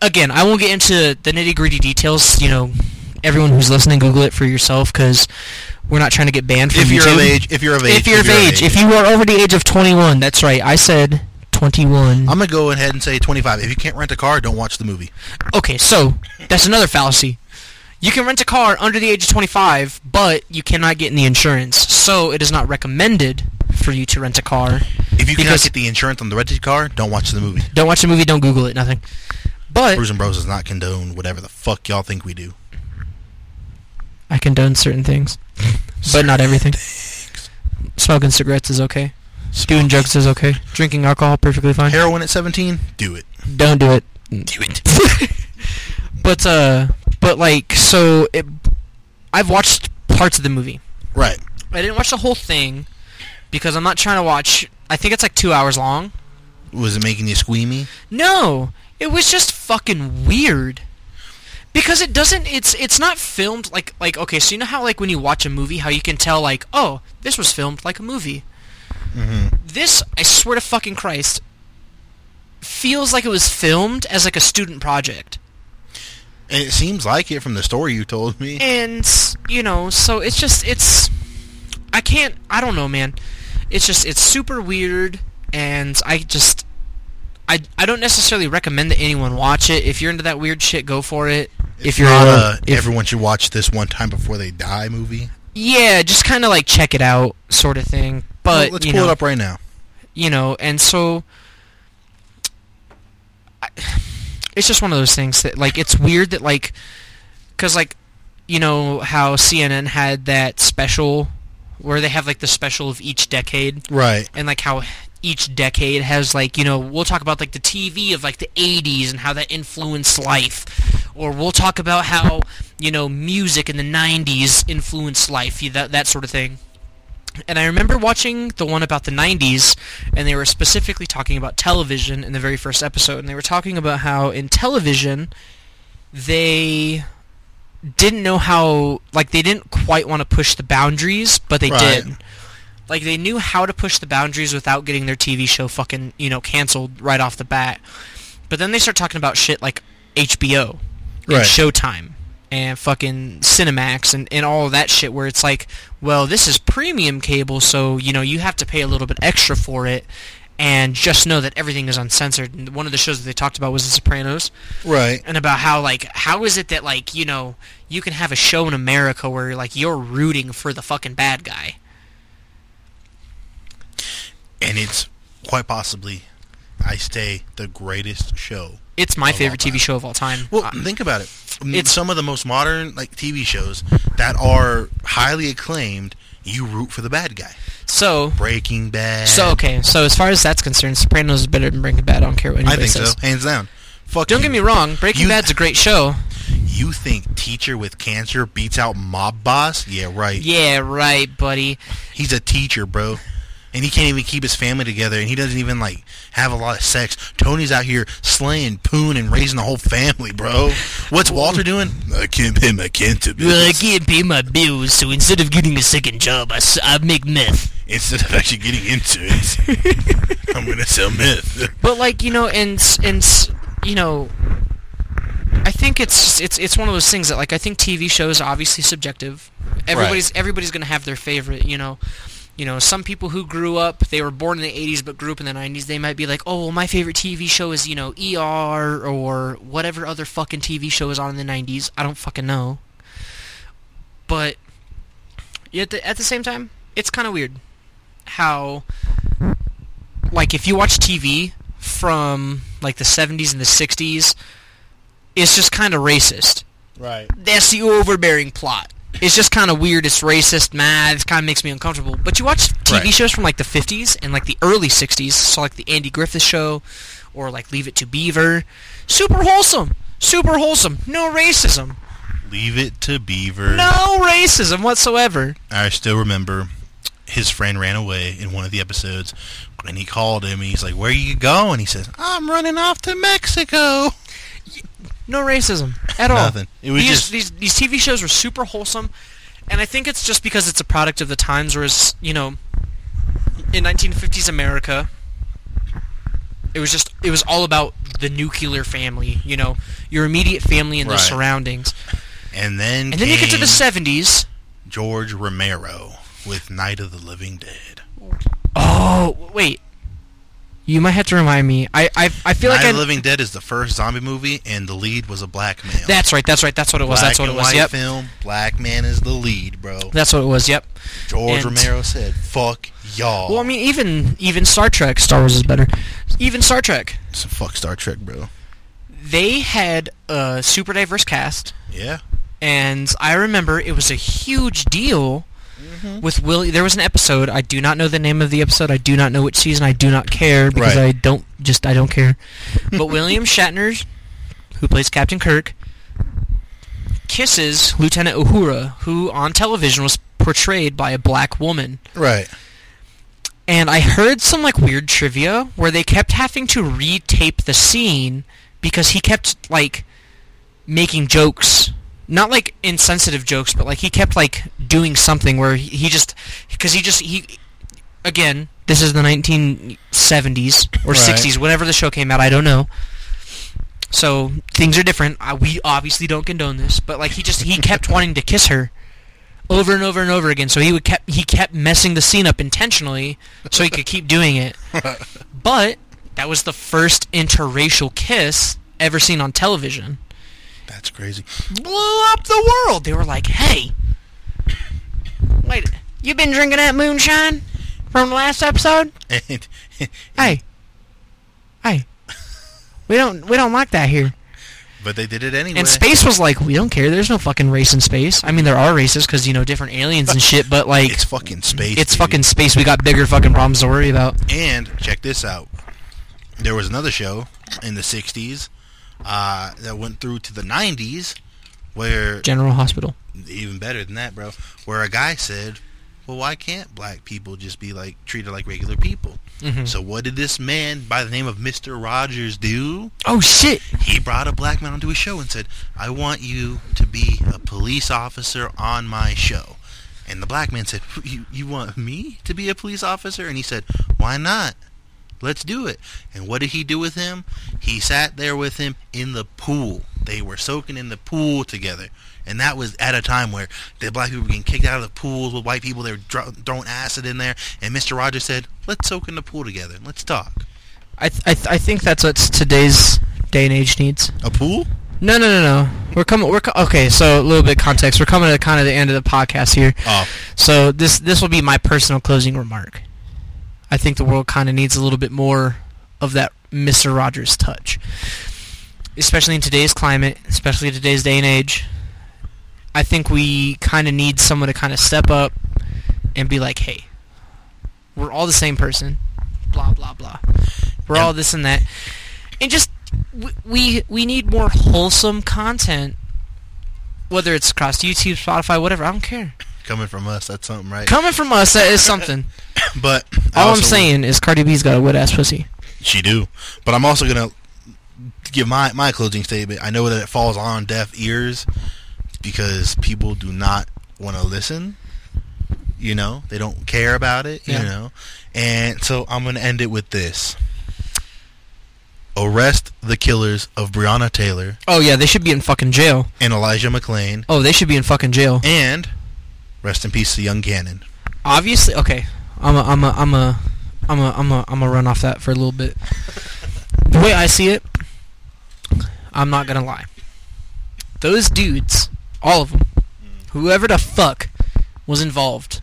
again i won't get into the nitty gritty details you know everyone who's listening google it for yourself because we're not trying to get banned from If you're YouTube. of age, if you're of age, if you're of age if you are over the age of 21 that's right i said 21 I'm gonna go ahead and say 25. If you can't rent a car, don't watch the movie. Okay, so that's another fallacy. You can rent a car under the age of 25, but you cannot get in the insurance. So it is not recommended for you to rent a car. If you cannot get the insurance on the rented car, don't watch the movie. Don't watch the movie, don't Google it, nothing. But Brews and Bros does not condone whatever the fuck y'all think we do. I condone certain things, but not everything. Smoking cigarettes is okay. Doing drugs is okay. Drinking alcohol perfectly fine. Heroin at 17, do it. Don't do it. Do it. But uh, but like so, it, I've watched parts of the movie. right. I didn't watch the whole thing because I'm not trying to watch. I think it's like two hours long. Was it making you squeamy? No, it was just fucking weird. Because it doesn't. It's it's not filmed like like okay. So you know how like when you watch a movie, how you can tell like oh this was filmed like a movie. Mm-hmm. This I swear to fucking Christ feels like it was filmed as like a student project. And it seems like it from the story you told me. and you know so it's just it's i can't i don't know man it's just it's super weird and i just i i don't necessarily recommend that anyone watch it if you're into that weird shit go for it It's if you're not uh, a if, everyone should watch this one time before they die movie. yeah just kind of like check it out sort of thing but Well, let's pull know, it up right now. you know and so I, it's just one of those things that like it's weird that like because like you know how cnn had that special where they have like the special of each decade Right. and like how each decade has like you know we'll talk about like the tv of like the 80s and how that influenced life or we'll talk about how you know music in the 90s influenced life that that sort of thing and I remember watching the one about the 90s, and they were specifically talking about television in the very first episode, and they were talking about how in television, they didn't know how, like, they didn't quite want to push the boundaries, but they Right. did. Like, they knew how to push the boundaries without getting their TV show fucking, you know, canceled right off the bat. But then they start talking about shit like HBO and Right. Showtime and fucking Cinemax and, and all of that shit where it's like, well, this is premium cable, so, you know, you have to pay a little bit extra for it and just know that everything is uncensored. And one of the shows that they talked about was The Sopranos Right. and about how, like, how is it that, like, you know, you can have a show in America where, like, you're rooting for the fucking bad guy. And it's quite possibly, I stay, the greatest show. It's my favorite. TV show of all time. Well, Uh, think about it. It's- some of the most modern like TV shows that are highly acclaimed. You root for the bad guy. so, Breaking Bad. so okay. So as far as that's concerned, Sopranos is better than Breaking Bad. I don't care what anybody I think says. so, hands down. Fuck. Don't you. get me wrong, Breaking You- Bad's a great show. You think Teacher with Cancer beats out Mob Boss? Yeah, right. Yeah, right, buddy. He's a teacher, bro. And he can't even keep his family together, and he doesn't even like have a lot of sex. Tony's out here slaying poon and raising the whole family, bro. What's Walter doing? I can't pay my cancer bills. Well, I can't pay my bills, so instead of getting a second job, I, s- I make meth. Instead of actually getting into it, I'm gonna sell meth. But like you know, and and you know, I think it's it's it's one of those things that like I think TV shows are obviously subjective. Everybody's everybody's gonna have their favorite. You know, you know, some people who grew up, they were born in the '80s but grew up in the '90s. They might be like, oh, well, my favorite TV show is you know ER or whatever other fucking TV show is on in the '90s. I don't fucking know. But yet the, at the same time, it's kind of weird how like if you watch TV from like the 70s and the 60s, it's just kind of racist. Right. That's the overbearing plot. It's just kind of weird. It's racist. Mad. It kind of makes me uncomfortable. But you watch TV Right. shows from like the 50s and like the early 60s, so like the Andy Griffith Show, or like Leave It to Beaver. Super wholesome. Super wholesome. No racism. Leave it to Beaver. No racism whatsoever. I still remember his friend ran away in one of the episodes, and he called him. And he's like, "Where you going?" He says, "I'm running off to Mexico." No racism at all. Nothing. It was these, just- these these TV shows were super wholesome, and I think it's just because it's a product of the times. Whereas you know, in 1950s America, it was just it was all about the nuclear family. You know, your immediate family and Right. the surroundings. And then And then you get to the 70s. George Romero with Night of the Living Dead. Oh wait, you might have to remind me. I I, I feel Night like I. Living Dead is the first zombie movie, and the lead was a black man. That's right. That's right. That's what it was. black that's what it was. white Yep. film. Black man is the lead, bro. That's what it was. Yep. George and- Romero said, "Fuck y'all." Well, I mean, even even Star Trek, Star Wars is better. Even Star Trek, So fuck Star Trek, bro. they had a super diverse cast, Yeah. and I remember it was a huge deal Mm-hmm. with Willie. There was an episode. I do not know the name of the episode. I do not know which season. I do not care because Right. I don't just I don't care. But William Shatner, who plays Captain Kirk, kisses Lieutenant Uhura, who on television was portrayed by a black woman. Right. and I heard some like weird trivia where they kept having to retape the scene because he kept like making jokes, not like insensitive jokes, but like he kept like doing something where he, he just because he just he again this is the 1970s or Right. 60s whenever the show came out I don't know. So things are different. Uh, we obviously don't condone this, but like he just he kept wanting to kiss her over and over and over again. So he would kept he kept messing the scene up intentionally so he could keep doing it. But that was the first interracial kiss ever seen on television. That's crazy. Blew up the world. They were like, "Hey, wait, you been drinking that moonshine from the last episode? Hey, hey, we don't we don't like that here." but they did it anyway. And space was like, "We don't care. There's no fucking race in space. I mean, there are races because you know different aliens and shit, but like." it's fucking space. it's baby. fucking space. We got bigger fucking problems to worry about. And check this out. There was another show in the '60s uh, that went through to the '90s, where General Hospital. even better than that, bro. Where a guy said, "Well, why can't black people just be like treated like regular people?" Mhm. So what did this man by the name of Mister Rogers do? Oh shit! He brought a black man onto his show and said, "I want you to be a police officer on my show." And the black man said, "You you want me to be a police officer?" And he said, "Why not? Let's do it." And what did he do with him? He sat there with him in the pool. They were soaking in the pool together. And that was at a time where the black people were getting kicked out of the pools with white people. They were dro- throwing acid in there. And Mr. Rogers said, "Let's soak in the pool together. Let's talk." I th- I, th- I think that's what today's day and age needs. A pool? No, no, no, no. We're coming. We're co- okay. So a little bit of context. We're coming to kind of the end of the podcast here. Oh, So this this will be my personal closing remark. I think the world kind of needs a little bit more of that Mister Rogers touch, especially in today's climate, especially in today's day and age. I think we kind of need someone to kind of step up and be like, "Hey, we're all the same person." Blah blah blah. We're Yeah. all this and that, and just we we need more wholesome content. Whether it's across YouTube, Spotify, whatever, I don't care. Coming from us, that's something, right? Coming from us, that is something. But All I'm saying is Cardi B's got a wet ass pussy. she do. But I'm also gonna give my my closing statement. I know that it falls on deaf ears because people do not want to listen. You know, they don't care about it. Yeah. You know, and so I'm gonna end it with this: arrest the killers of Breonna Taylor Oh yeah, they should be in fucking jail. and Elijah McClain, Oh, they should be in fucking jail. and rest in peace to young Cannon. Obviously, okay. I'm a, I'm a, I'm a, I'm a, I'm a, I'm a run off that for a little bit. The way I see it, I'm not gonna lie. Those dudes, all of them, whoever the fuck was involved,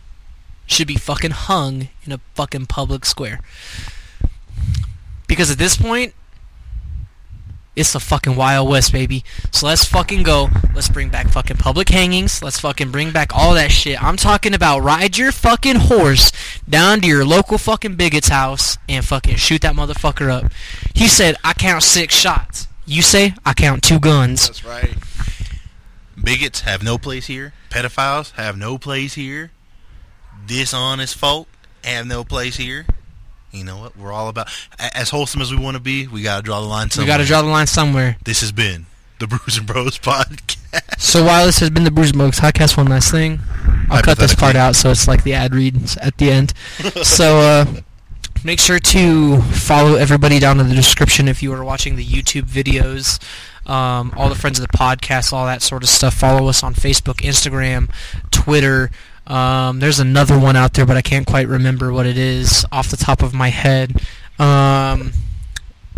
should be fucking hung in a fucking public square. Because at this point, it's the fucking Wild West, baby. So let's fucking go. Let's bring back fucking public hangings. Let's fucking bring back all that shit. I'm talking about ride your fucking horse down to your local fucking bigot's house and fucking shoot that motherfucker up. He said, I count six shots. You say, I count two guns. That's right. Bigots have no place here. Pedophiles have no place here. Dishonest folk have no place here. You know what? We're all about as wholesome as we want to be. We gotta draw the line. We Somewhere. got to draw the line somewhere. This has been the Brews and Bros podcast. So while this has been the Brews Bros podcast, one last thing. I'll cut this part out so it's like the ad reads at the end. so uh, make sure to follow everybody down in the description if you are watching the YouTube videos. Um, all the friends of the podcast, all that sort of stuff. Follow us on Facebook, Instagram, Twitter. Um, there's another one out there, but I can't quite remember what it is off the top of my head. Um,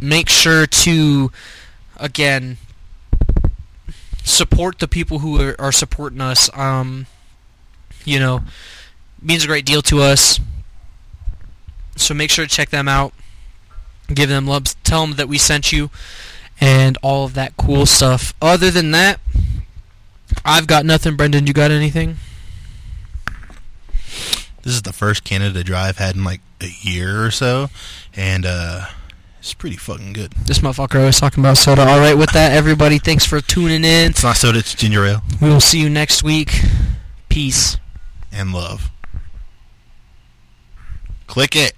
make sure to, again, support the people who are, are supporting us. Um, you know, means a great deal to us. So make sure to check them out. Give them love. Tell them that we sent you, and all of that cool stuff. Other than that, I've got nothing. Brendan, you got anything? This is the first Canada Dry had in like a year or so, and uh, it's pretty fucking good. This motherfucker always talking about soda. All right, with that, everybody, thanks for tuning in. It's not soda, it's ginger ale We will see you next week. Peace. and love. Click it.